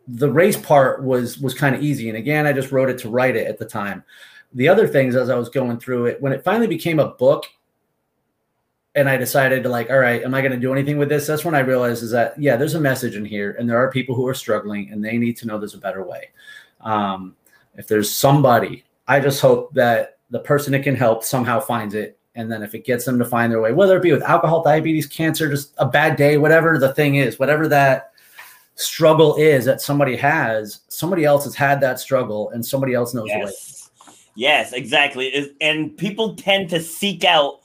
the race part was, was kind of easy. And again, I just wrote it to write it at the time. The other things as I was going through it, when it finally became a book, and I decided to like, all right, am I going to do anything with this? That's when I realized is that yeah, there's a message in here, and there are people who are struggling, and they need to know there's a better way. Um, if there's somebody, I just hope that the person it can help somehow finds it, and then if it gets them to find their way, whether it be with alcohol, diabetes, cancer, just a bad day, whatever the thing is, whatever that struggle is that somebody has, somebody else has had that struggle, and somebody else knows yes. the way. Yes, exactly. And people tend to seek out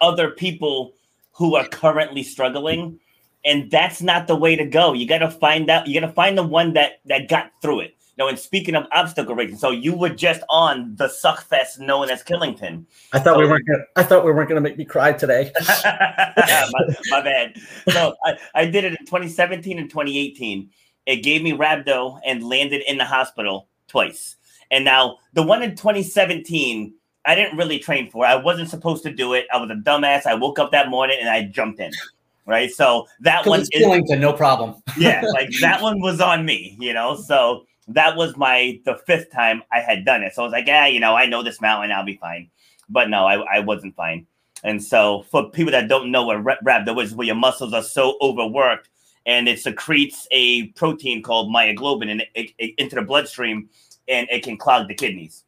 other people who are currently struggling and that's not the way to go you got to find out you got to find the one that that got through it now and speaking of obstacle racing so you were just on the suck fest known as Killington i thought so, we weren't gonna, i thought we weren't going to make me cry today my, my, bad so I, I did it in 2017 and 2018 it gave me rhabdo and landed in the hospital twice and now the one in 2017 I didn't really train for. I wasn't supposed to do it. I was a dumbass. I woke up that morning and I jumped in. Right. So that one is Killington, no problem. yeah, like that one was on me, you know. So that was my the fifth time I had done it. So I was like, yeah, you know, I know this mountain, I'll be fine. But no, I, I wasn't fine. And so for people that don't know what rhabdo is, where your muscles are so overworked and it secretes a protein called myoglobin and it, it, it, into the bloodstream and it can clog the kidneys.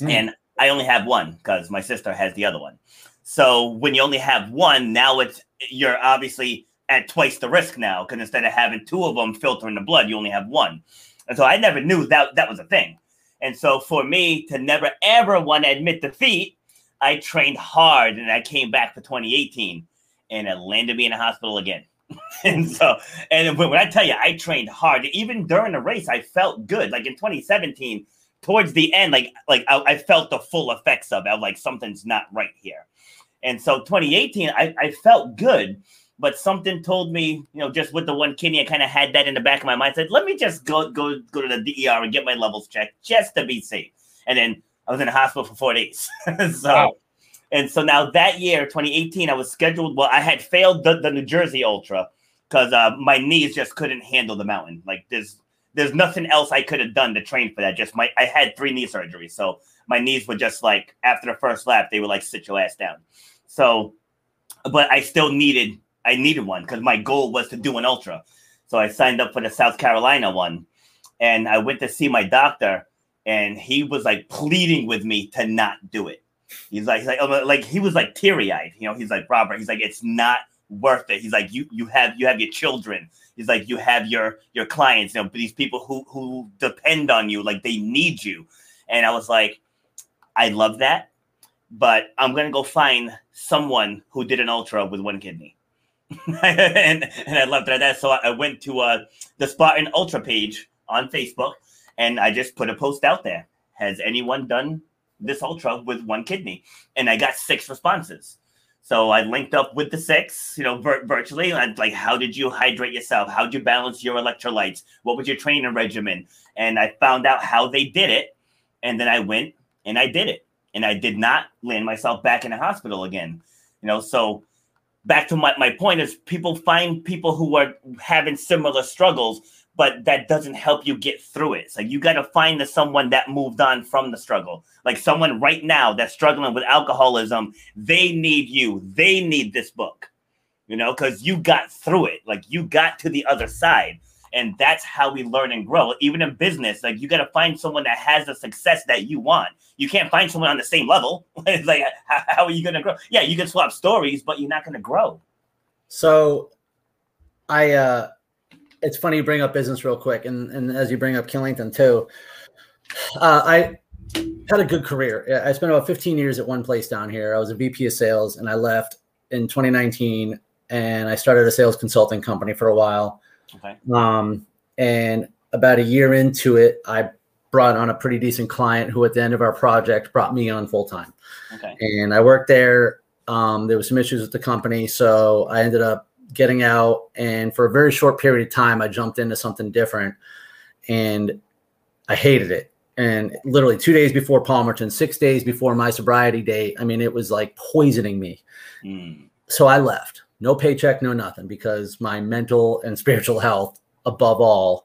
Mm. And I only have one because my sister has the other one. So when you only have one, now it's you're obviously at twice the risk now because instead of having two of them filtering the blood, you only have one. And so I never knew that that was a thing. And so for me to never ever want to admit defeat, I trained hard and I came back for 2018 and it landed me in a hospital again. and so, and when I tell you, I trained hard. Even during the race, I felt good. Like in 2017, towards the end, like like I, I felt the full effects of it. Like something's not right here. And so 2018, I, I felt good, but something told me, you know, just with the one kidney, I kind of had that in the back of my mind. I said, let me just go go go to the DER and get my levels checked just to be safe. And then I was in the hospital for four days. so wow. and so now that year, 2018, I was scheduled. Well, I had failed the, the New Jersey Ultra because uh, my knees just couldn't handle the mountain. Like there's there's nothing else I could have done to train for that. Just my I had three knee surgeries, so my knees were just like after the first lap, they were like sit your ass down. So, but I still needed I needed one because my goal was to do an ultra. So I signed up for the South Carolina one, and I went to see my doctor, and he was like pleading with me to not do it. He's like, he's like, like he was like teary eyed. You know, he's like Robert. He's like, it's not worth it. He's like, you you have you have your children. He's like, you have your your clients. You know, these people who who depend on you, like they need you. And I was like, I love that, but I'm gonna go find someone who did an ultra with one kidney. and and I at that. So I went to uh, the Spartan Ultra page on Facebook, and I just put a post out there. Has anyone done this ultra with one kidney? And I got six responses. So I linked up with the six, you know, vir- virtually. And like, how did you hydrate yourself? How did you balance your electrolytes? What was your training regimen? And I found out how they did it, and then I went and I did it, and I did not land myself back in the hospital again. You know, so back to my, my point is people find people who are having similar struggles but that doesn't help you get through it. So you got to find the someone that moved on from the struggle. Like someone right now that's struggling with alcoholism they need you. They need this book you know because you got through it. Like you got to the other side and that's how we learn and grow. Even in business like you got to find someone that has the success that you want. You can't find someone on the same level. Like how, how are you going to grow? Yeah you can swap stories but you're not going to grow. So i uh it's funny you bring up business real quick and and as you bring up Killington too. Uh, i had a good career. I spent about 15 years at one place down here. I was a vp of sales and i left in 2019 and i started a sales consulting company for a while Okay. Um, and about a year into it, I brought on a pretty decent client who, at the end of our project, brought me on full time. Okay. And I worked there. Um, there was some issues with the company, so I ended up getting out. And for a very short period of time, I jumped into something different, and I hated it. And literally two days before Palmerton, six days before my sobriety date, I mean, it was like poisoning me. Mm. So I left no paycheck, no nothing, because my mental and spiritual health, above all,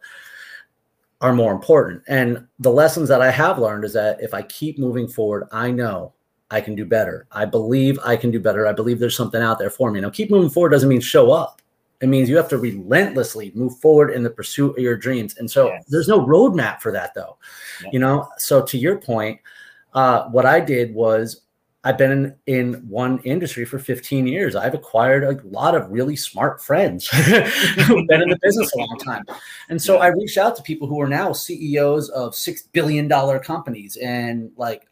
are more important. And the lessons that I have learned is that if I keep moving forward, I know I can do better. I believe I can do better. I believe there's something out there for me. Now, keep moving forward doesn't mean show up. It means you have to relentlessly move forward in the pursuit of your dreams. And so yes. there's no roadmap for that, though. You know, so to your point, uh, what I did was I've been in, in one industry for 15 years. I've acquired a lot of really smart friends who've been in the business a long time. And so I reached out to people who are now CEOs of $6 billion companies and like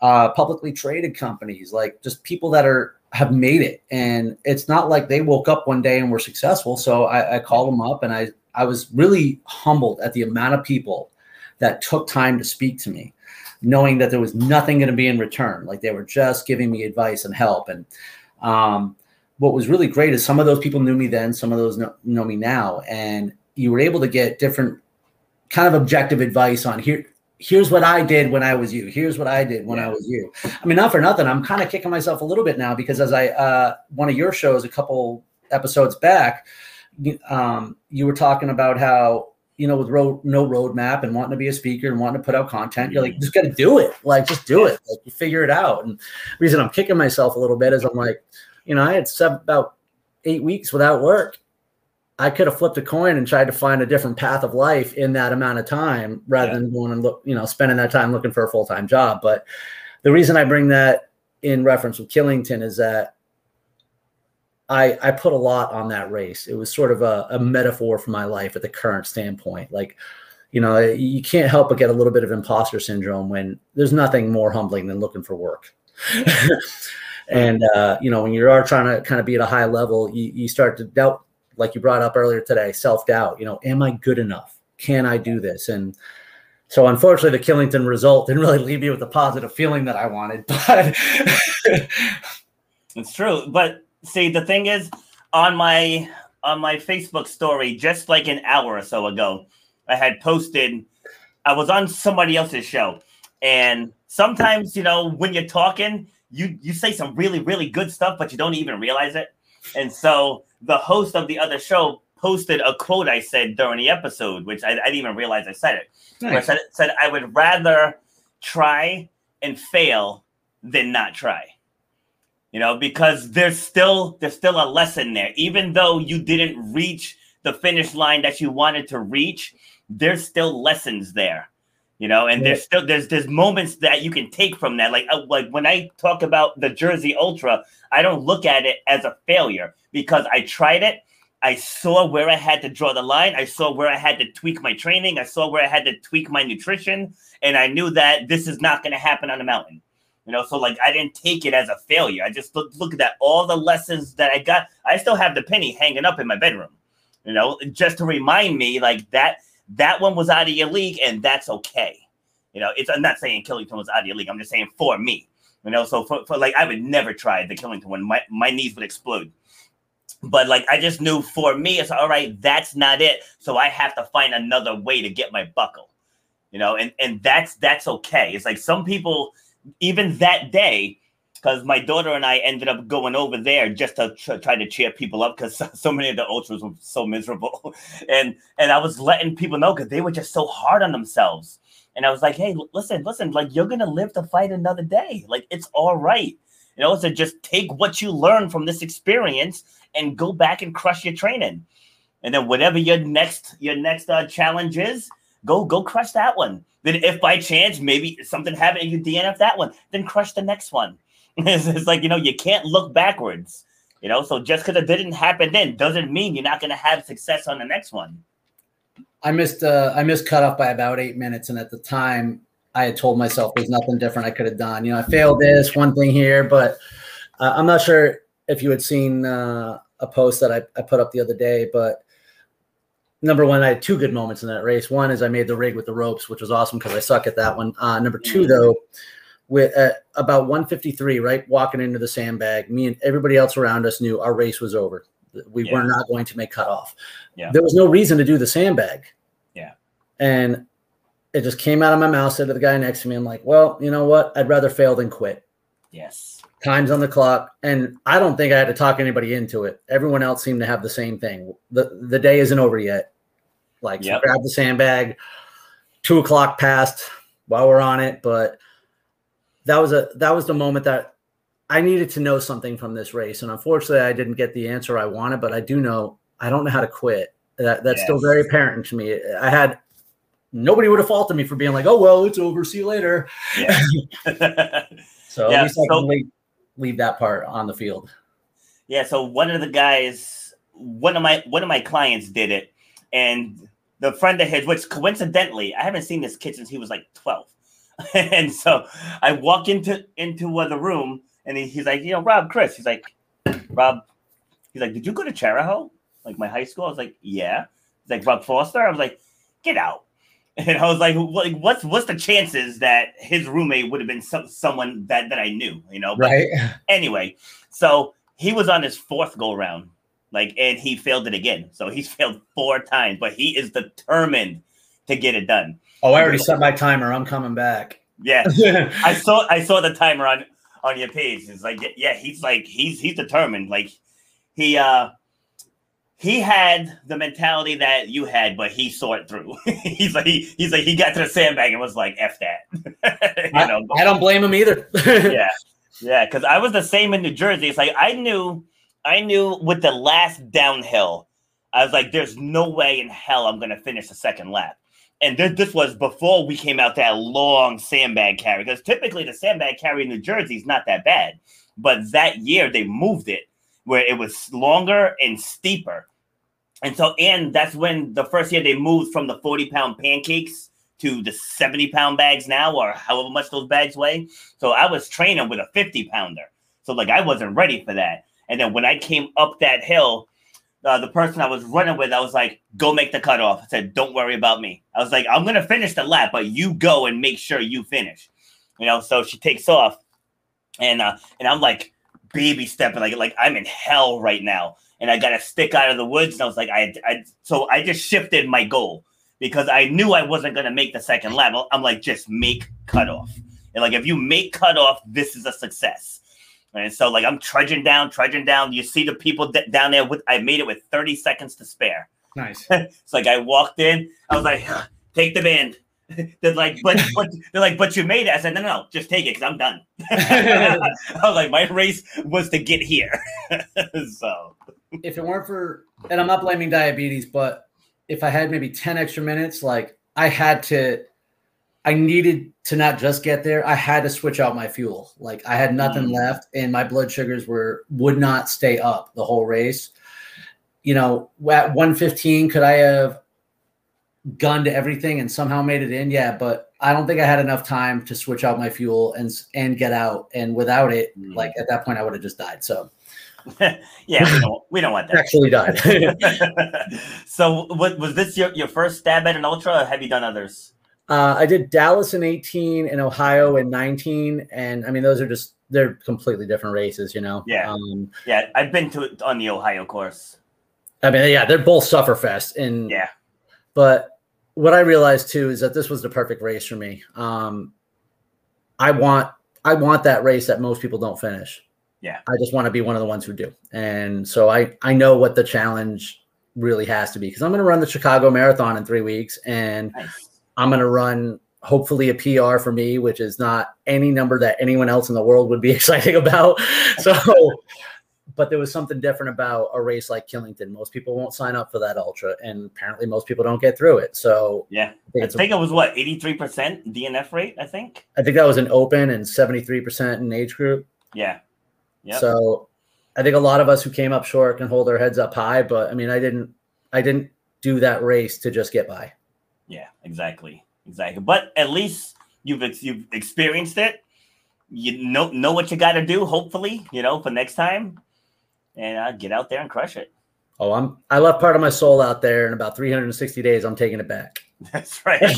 uh, publicly traded companies, like just people that are have made it. And it's not like they woke up one day and were successful. So I, I called them up and I, I was really humbled at the amount of people that took time to speak to me knowing that there was nothing going to be in return. Like they were just giving me advice and help. And um, what was really great is some of those people knew me then, some of those know, know me now, and you were able to get different kind of objective advice on here. here's what I did when I was you. Here's what I did when Yeah. I was you. I mean, not for nothing. I'm kind of kicking myself a little bit now because as I uh, one of your shows a couple episodes back, um, you were talking about how you know with road no roadmap and wanting to be a speaker and wanting to put out content, you're like mm-hmm. just got to do it. Like just do it. Like you figure it out. And the reason I'm kicking myself a little bit is I'm like, you know, I had seven, about eight weeks without work. I could have flipped a coin and tried to find a different path of life in that amount of time rather Yeah. than going and look, you know, spending that time looking for a full time job. But the reason I bring that in reference with Killington is that I I put a lot on that race. It was sort of a, a metaphor for my life at the current standpoint. Like, you know, you can't help but get a little bit of imposter syndrome when there's nothing more humbling than looking for work. and uh, you know, when you are trying to kind of be at a high level, you, you start to doubt, like you brought up earlier today, self doubt. You know, am I good enough? Can I do this? And so, unfortunately, the Killington result didn't really leave me with the positive feeling that I wanted. But It's true. But see, the thing is, on my on my Facebook story, just like an hour or so ago, I had posted I was on somebody else's show. And sometimes, you know, when you're talking, you you say some really, really good stuff, but you don't even realize it. And so the host of the other show posted a quote I said during the episode, which I, I didn't even realize I said it. Where I said, said I would rather try and fail than not try. You know, because there's still there's still a lesson there. Even though you didn't reach the finish line that you wanted to reach, there's still lessons there. You know, and there's still there's there's moments that you can take from that. Like uh, like when I talk about the Jersey Ultra, I don't look at it as a failure because I tried it. I saw where I had to draw the line. I saw where I had to tweak my training. I saw where I had to tweak my nutrition, and I knew that this is not going to happen on the mountain. You know, so like I didn't take it as a failure. I just look look at that all the lessons that I got. I still have the penny hanging up in my bedroom. You know, just to remind me like that that one was out of your league, and that's okay. You know, it's I'm not saying Killington was out of your league. I'm just saying for me. You know, so for, for like I would never try the Killington one. My my knees would explode. But like I just knew for me, it's all right, that's not it. So I have to find another way to get my buckle. You know, and and that's that's okay. It's like some people even that day, because my daughter and I ended up going over there just to tr- try to cheer people up because so, so many of the ultras were so miserable, and and I was letting people know because they were just so hard on themselves, and I was like, hey, listen, listen, like you're gonna live to fight another day, like it's all right, you know. So just take what you learn from this experience and go back and crush your training, and then whatever your next your next uh, challenge is, go go crush that one. Then if by chance maybe something happened and you DNF that one, then crush the next one. it's, it's like you know you can't look backwards. You know, so just because it didn't happen then doesn't mean you're not going to have success on the next one. I missed uh, I missed cut off by about eight minutes, and at the time I had told myself there's nothing different I could have done. You know, I failed this one thing here, but uh, I'm not sure if you had seen uh, a post that I, I put up the other day, but number one, I had two good moments in that race. One is I made the rig with the ropes, which was awesome because I suck at that one. Uh, number two, though, with uh, about 153, right, walking into the sandbag, me and everybody else around us knew our race was over. We were not going to make cutoff. Yeah. There was no reason to do the sandbag. Yeah. And it just came out of my mouth. Said to the guy next to me, I'm like, well, you know what? I'd rather fail than quit Yes. times on the clock and i don't think i had to talk anybody into it everyone else seemed to have the same thing the the day isn't over yet like so Yep. grab the sandbag two o'clock passed while we're on it but that was a that was the moment that i needed to know something from this race and unfortunately i didn't get the answer i wanted but i do know i don't know how to quit. That that's still very apparent to me. I had nobody would have faulted me for being like oh well it's over. See you later. Yeah. so Yeah, at least i can leave, leave that part on the field. Yeah, so one of the guys, one of my one of my clients did it, and the friend of his, which coincidentally, I haven't seen this kid since he was like twelve, and so I walk into into uh, the room, and he, he's like, you know, Rob, Chris, he's like, Rob, he's like, did you go to Chariho, like my high school? I was like, yeah. He's like, Rob Foster. I was like, get out. And I was like, like, what's what's the chances that his roommate would have been some, someone that that I knew, you know? But right anyway, so he was on his fourth go round, like, and he failed it again. So he's failed four times, but he is determined to get it done. Oh, I already set my timer. I'm coming back. Yeah, I saw I saw the timer on on your page. It's like yeah, he's like he's he's determined. Like he uh he had the mentality that you had, but he saw it through. he's like he, he's like he got to the sandbag and was like, "F that." you I, know? I don't blame him either. yeah, yeah, because I was the same in New Jersey. It's like I knew, I knew with the last downhill, I was like, "There's no way in hell I'm going to finish the second lap." And this, this was before we came out that long sandbag carry. Because typically the sandbag carry in New Jersey is not that bad, but that year they moved it where it was longer and steeper. And so, and that's when the first year they moved from the 40 pound pancakes to the 70 pound bags now, or however much those bags weigh. So I was training with a 50 pounder. So, like, I wasn't ready for that. And then when I came up that hill, uh, the person I was running with, I was like, go make the cutoff. I said, don't worry about me. I was like, I'm going to finish the lap, but you go and make sure you finish. You know, so she takes off. And uh, and I'm like baby stepping, like like I'm in hell right now, and I got to stick out of the woods. And I was like, I, I so I just shifted my goal because I knew I wasn't going to make the second lap. I'm like, just make cutoff. And like, if you make cutoff, this is a success. And so, like, I'm trudging down, trudging down. You see the people d- down there with, I made it with 30 seconds to spare. Nice. it's like I walked in, I was like, take the band. they're like, but, but they're like, but you made it. I said, no, no, no, just take it because I'm done. I was like, my race was to get here. so, if it weren't for, and I'm not blaming diabetes, but if I had maybe 10 extra minutes, like I had to, I needed to not just get there. I had to switch out my fuel. Like I had nothing mm. left and my blood sugars were, would not stay up the whole race. You know, at 115, could I have gunned everything and somehow made it in? Yeah, but I don't think I had enough time to switch out my fuel and and get out. And without it, mm. like at that point, I would have just died. So yeah, we don't, we don't want that. Actually died. so, what, was this your, your first stab at an ultra, or have you done others? Uh, I did Dallas in 18 and Ohio in 19. And I mean, those are just, they're completely different races, you know? Yeah. Um, yeah. I've been to on the Ohio course. I mean, yeah, they're both sufferfest. And yeah. But what I realized too is that this was the perfect race for me. Um, I want, I want that race that most people don't finish. Yeah. I just want to be one of the ones who do. And so I I know what the challenge really has to be because I'm going to run the Chicago Marathon in 3 weeks and nice. I'm going to run hopefully a PR for me which is not any number that anyone else in the world would be excited about. So but there was something different about a race like Killington. Most people won't sign up for that ultra, and apparently most people don't get through it. So yeah, I think, I think a, it was what eighty three percent DNF rate. I think I think that was an open and seventy three percent in age group. Yeah, Yep. So I think a lot of us who came up short can hold our heads up high, but I mean, I didn't, I didn't do that race to just get by. Yeah, exactly, exactly. But at least you've you've experienced it. You know know what you got to do. Hopefully, you know for next time, and uh, get out there and crush it. Oh, I'm I left part of my soul out there. In about 360 days, I'm taking it back. That's right.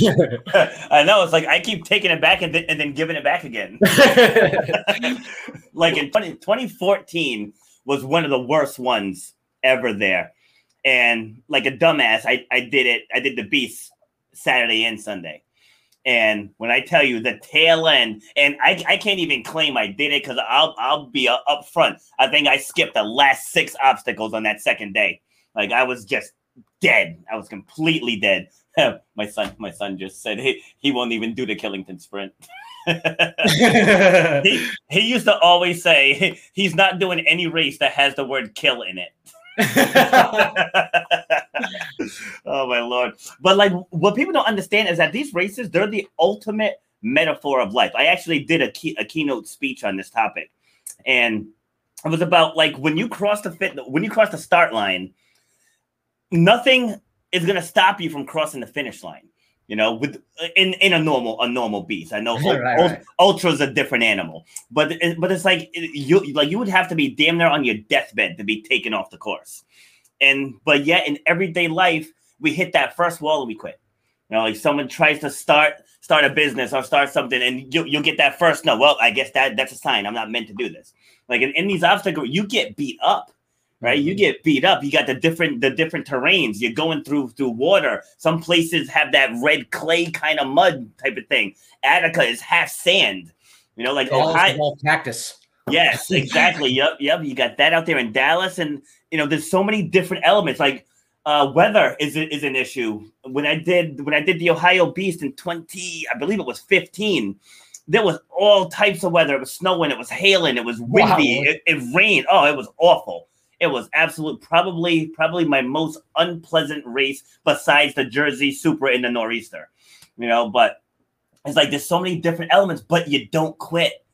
I know. It's like I keep taking it back and, th- and then giving it back again. like in 20, 2014 was one of the worst ones ever there. And like a dumbass, I, I did it. I did the beast Saturday and Sunday. And when I tell you the tail end, and I, I can't even claim I did it because I'll I'll be up front. I think I skipped the last six obstacles on that second day. Like I was just dead. I was completely dead. my son, my son just said he, he won't even do the Killington sprint. he, he used to always say he's not doing any race that has the word kill in it. oh my lord. But like what people don't understand is that these races, they're the ultimate metaphor of life. I actually did a key, a keynote speech on this topic. And it was about like when you cross the fit when you cross the start line, nothing is going to stop you from crossing the finish line. You know, with in in a normal a normal beast. I know right, right. ultra's a different animal, but eh, but it's like eh, you like you would have to be damn near on your deathbed to be taken off the course. And but yet in everyday life, we hit that first wall and we quit. You know, like someone tries to start start a business or start something, and you you'll get that first no. Well, I guess that that's a sign I'm not meant to do this. Like in, in these obstacles, you get beat up right? You get beat up. You got the different the different terrains. You're going through through water. Some places have that red clay kind of mud type of thing. Attica is half sand. You know, like Ohio. all cactus. Yes, exactly. yep, yep. You got that out there in Dallas, and you know, there's so many different elements. Like uh, weather is is an issue. When I did when I did the Ohio Beast in 20, I believe it was 15. There was all types of weather. It was snowing. It was hailing. It was windy. Wow. It, it rained. Oh, it was awful. It was absolute. Probably probably my most unpleasant race besides the Jersey Super in the nor'easter. You know, but it's like there's so many different elements, but you don't quit.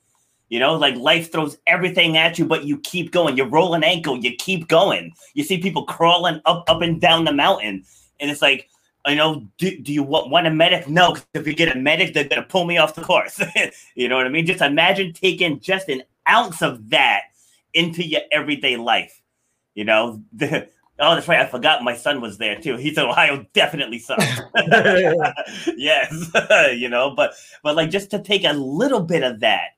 You know, like life throws everything at you, but you keep going. You roll an ankle, you keep going. You see people crawling up, up and down the mountain, and it's like, you know, do, do you want, want a medic? No, 'cause if you get a medic, they're gonna pull me off the course. you know what I mean? Just imagine taking just an ounce of that into your everyday life. You know, the, oh, that's right. I forgot my son was there too. He said Ohio definitely sucks. yes, you know, but but like just to take a little bit of that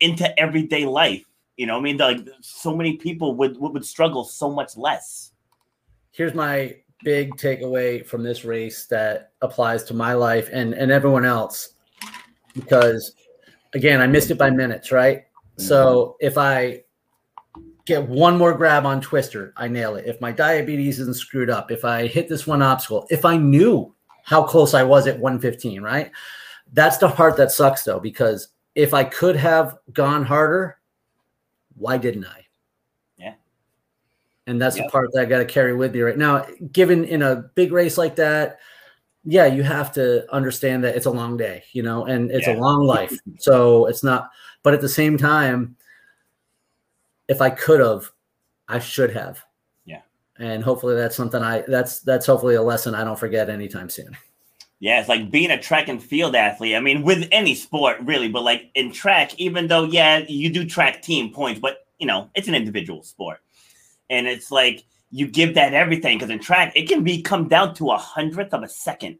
into everyday life. You know, I mean, like so many people would would, would struggle so much less. Here's my big takeaway from this race that applies to my life and and everyone else because again, I missed it by minutes, right? So mm-hmm. if I get one more grab on Twister, I nail it. If my diabetes isn't screwed up, if I hit this one obstacle, if I knew how close I was at 115, right? That's the part that sucks though, because if I could have gone harder, why didn't I? Yeah. And that's Yep. the part that I got to carry with me right now. Given in a big race like that, yeah, you have to understand that it's a long day, you know, and it's Yeah. a long life. So it's not, but at the same time, if I could have, I should have. Yeah. And hopefully that's something I that's that's hopefully a lesson I don't forget anytime soon. Yeah, it's like being a track and field athlete. I mean, with any sport, really, but like in track, even though, yeah, you do track team points, but you know, it's an individual sport. And it's like you give that everything because in track, it can be come down to a hundredth of a second.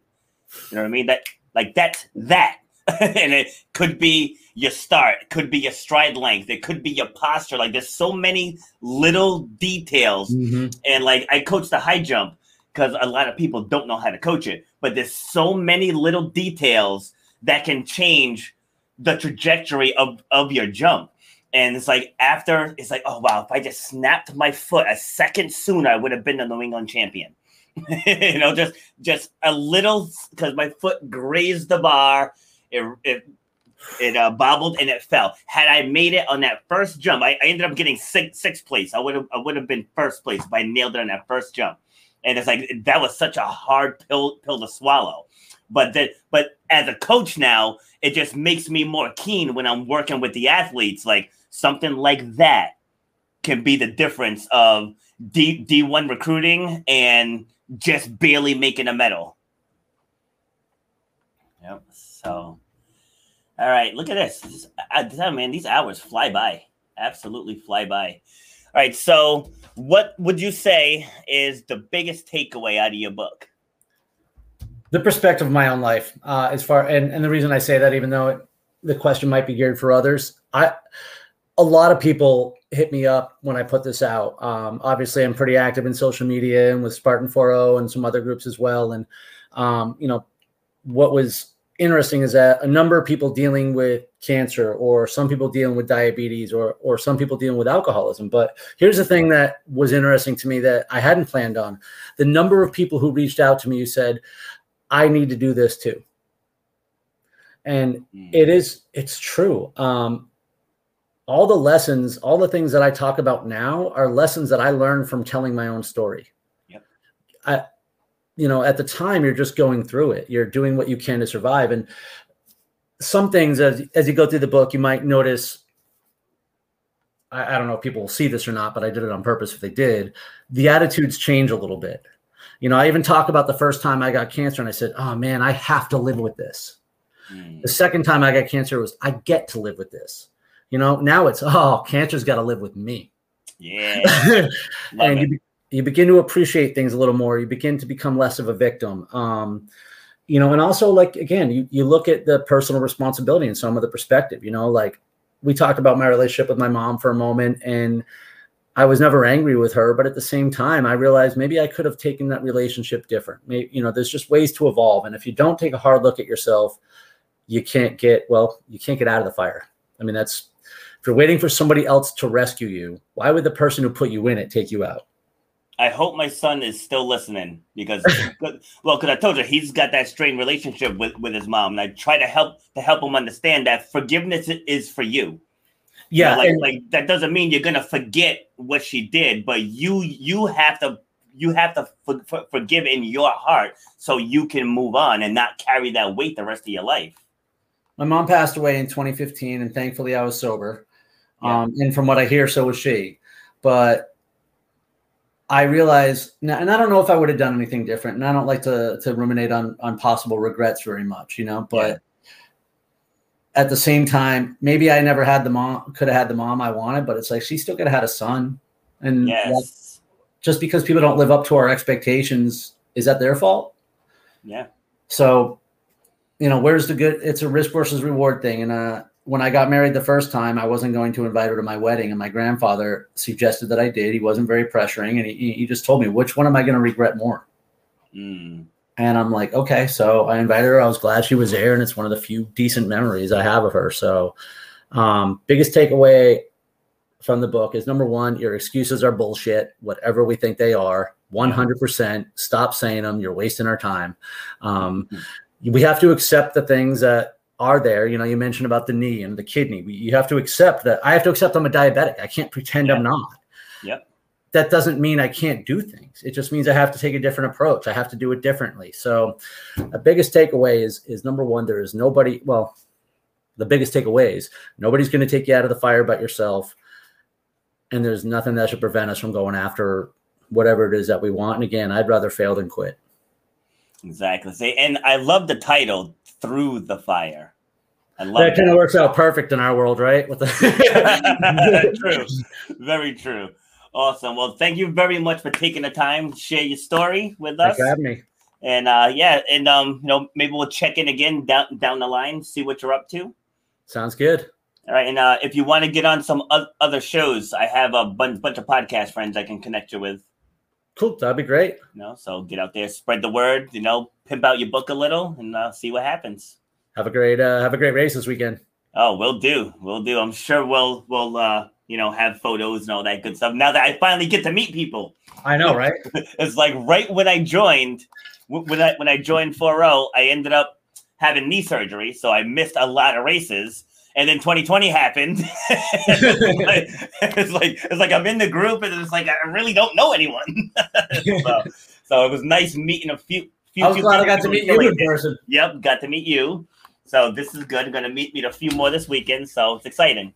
You know what I mean? That like that's that. and it could be your start, it could be your stride length, it could be your posture. Like there's so many little details mm-hmm. and like I coach the high jump because a lot of people don't know how to coach it. But there's so many little details that can change the trajectory of, of your jump. And it's like after it's like, oh wow, if I just snapped my foot a second sooner, I would have been the New England champion. you know, just just a little because my foot grazed the bar. It it it uh, bobbled and it fell. Had I made it on that first jump, I, I ended up getting six, sixth place. I would have I would have been first place if I nailed it on that first jump. And it's like that was such a hard pill pill to swallow. But that but as a coach now, it just makes me more keen when I'm working with the athletes. Like something like that can be the difference of D D1 recruiting and just barely making a medal. Yep. So all right, look at this. this I, man, these hours fly by. Absolutely fly by. All right, so what would you say is the biggest takeaway out of your book? the perspective of my own life uh, as far and, and the reason i say that even though it, the question might be geared for others i a lot of people hit me up when i put this out um, obviously i'm pretty active in social media and with spartan 4.0 and some other groups as well and um, you know what was interesting is that a number of people dealing with cancer or some people dealing with diabetes or or some people dealing with alcoholism but here's the thing that was interesting to me that i hadn't planned on the number of people who reached out to me who said I need to do this too. And it is, it's true. Um, all the lessons, all the things that I talk about now are lessons that I learned from telling my own story. Yep. I, you know, at the time you're just going through it. You're doing what you can to survive. And some things as as you go through the book, you might notice. I, I don't know if people will see this or not, but I did it on purpose if they did. The attitudes change a little bit. You know, I even talk about the first time I got cancer and I said, oh man, I have to live with this. Mm. The second time I got cancer was, I get to live with this. You know, now it's, oh, cancer's got to live with me. Yeah. And it. you, you begin to appreciate things a little more. You begin to become less of a victim. Um, you know, and also like, again, you, you look at the personal responsibility and some of the perspective, you know, like we talked about my relationship with my mom for a moment and I was never angry with her, but at the same time, I realized maybe I could have taken that relationship different. Maybe, you know, there's just ways to evolve. And if you don't take a hard look at yourself, you can't get, well, you can't get out of the fire. I mean, that's, if you're waiting for somebody else to rescue you, why would the person who put you in it take you out? I hope my son is still listening because, well, because I told you he's got that strained relationship with, with his mom, and I try to help to help him understand that forgiveness is for you. Yeah, you know, like, and- like that doesn't mean you're gonna forget what she did, but you you have to you have to for, for, forgive in your heart so you can move on and not carry that weight the rest of your life. my mom passed away in 2015 and thankfully i was sober Yeah. um, and from what i hear so was she but i realize and i don't know if i would have done anything different and i don't like to to ruminate on on possible regrets very much you know but at the same time maybe i never had the mom could have had the mom i wanted but it's like she still could have had a son and Yes. just because people don't live up to our expectations is that their fault Yeah. so, you know, where's the good? It's a risk versus reward thing. And uh, when I got married the first time, I wasn't going to invite her to my wedding, and my grandfather suggested that I did. He wasn't very pressuring, and he, he just told me, which one am I going to regret more? Mm. And I'm like, okay. So I invited her. I was glad she was there, and it's one of the few decent memories I have of her. So, um, biggest takeaway from the book is number one, your excuses are bullshit, whatever we think they are. 100%. Stop saying them. You're wasting our time. Um, we have to accept the things that are there. You know, you mentioned about the knee and the kidney. We, you have to accept that. I have to accept I'm a diabetic. I can't pretend I'm not. Yep. That doesn't mean I can't do things. It just means I have to take a different approach. I have to do it differently. So, the biggest takeaway is is number one. There is nobody. Well, the biggest takeaway is nobody's going to take you out of the fire but yourself, and there's nothing that should prevent us from going after whatever it is that we want. And again, I'd rather fail than quit. Exactly. And I love the title "Through the Fire." I love that kind of works out perfect in our world, right? With the true, very true. Awesome. Well, thank you very much for taking the time to share your story with us. Thanks for having me. And uh, yeah, and um, you know, maybe we'll check in again down down the line, see what you're up to. Sounds good. All right, and uh, if you want to get on some other shows, I have a bunch bunch of podcast friends I can connect you with. Cool. That'd be great. You know, so get out there, spread the word. You know, pimp out your book a little, and uh, see what happens. Have a great uh, have a great race this weekend. Oh, we'll do. We'll do. I'm sure we'll we'll uh you know have photos and all that good stuff. Now that I finally get to meet people, I know, right? it's like right when I joined, when I when I joined 4 I ended up having knee surgery, so I missed a lot of races. And then 2020 happened. it's, like, it's like it's like I'm in the group, and it's like I really don't know anyone. so, so it was nice meeting a few. few I was few glad I got to meet you in person. Yep, got to meet you. So this is good. I'm gonna meet meet a few more this weekend. So it's exciting.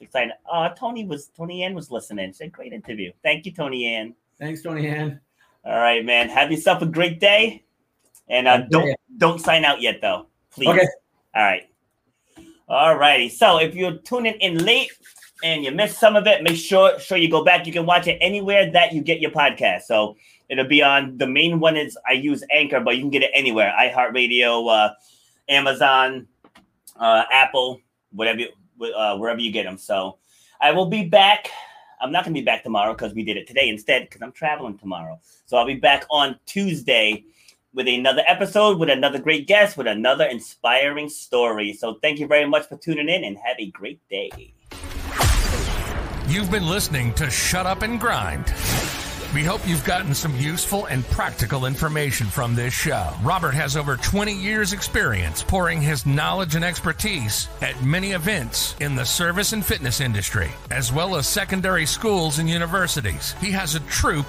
It's exciting. Uh Tony was Tony Ann was listening. She said great interview. Thank you, Tony Ann. Thanks, Tony Ann. All right, man. Have yourself a great day. And uh, don't don't sign out yet though. Please. Okay. All right. All righty. So if you're tuning in late and you missed some of it, make sure sure you go back. You can watch it anywhere that you get your podcast. So it'll be on the main one is I use Anchor, but you can get it anywhere. iHeartRadio, uh, Amazon, uh, Apple, whatever uh, wherever you get them. So I will be back. I'm not to be back tomorrow because we did it today instead because I'm traveling tomorrow. So I'll be back on Tuesday with another episode with another great guest with another inspiring story. So thank you very much for tuning in and have a great day. You've been listening to Shut Up and Grind. We hope you've gotten some useful and practical information from this show. Robert has over 20 years' experience pouring his knowledge and expertise at many events in the service and fitness industry, as well as secondary schools and universities. He has a true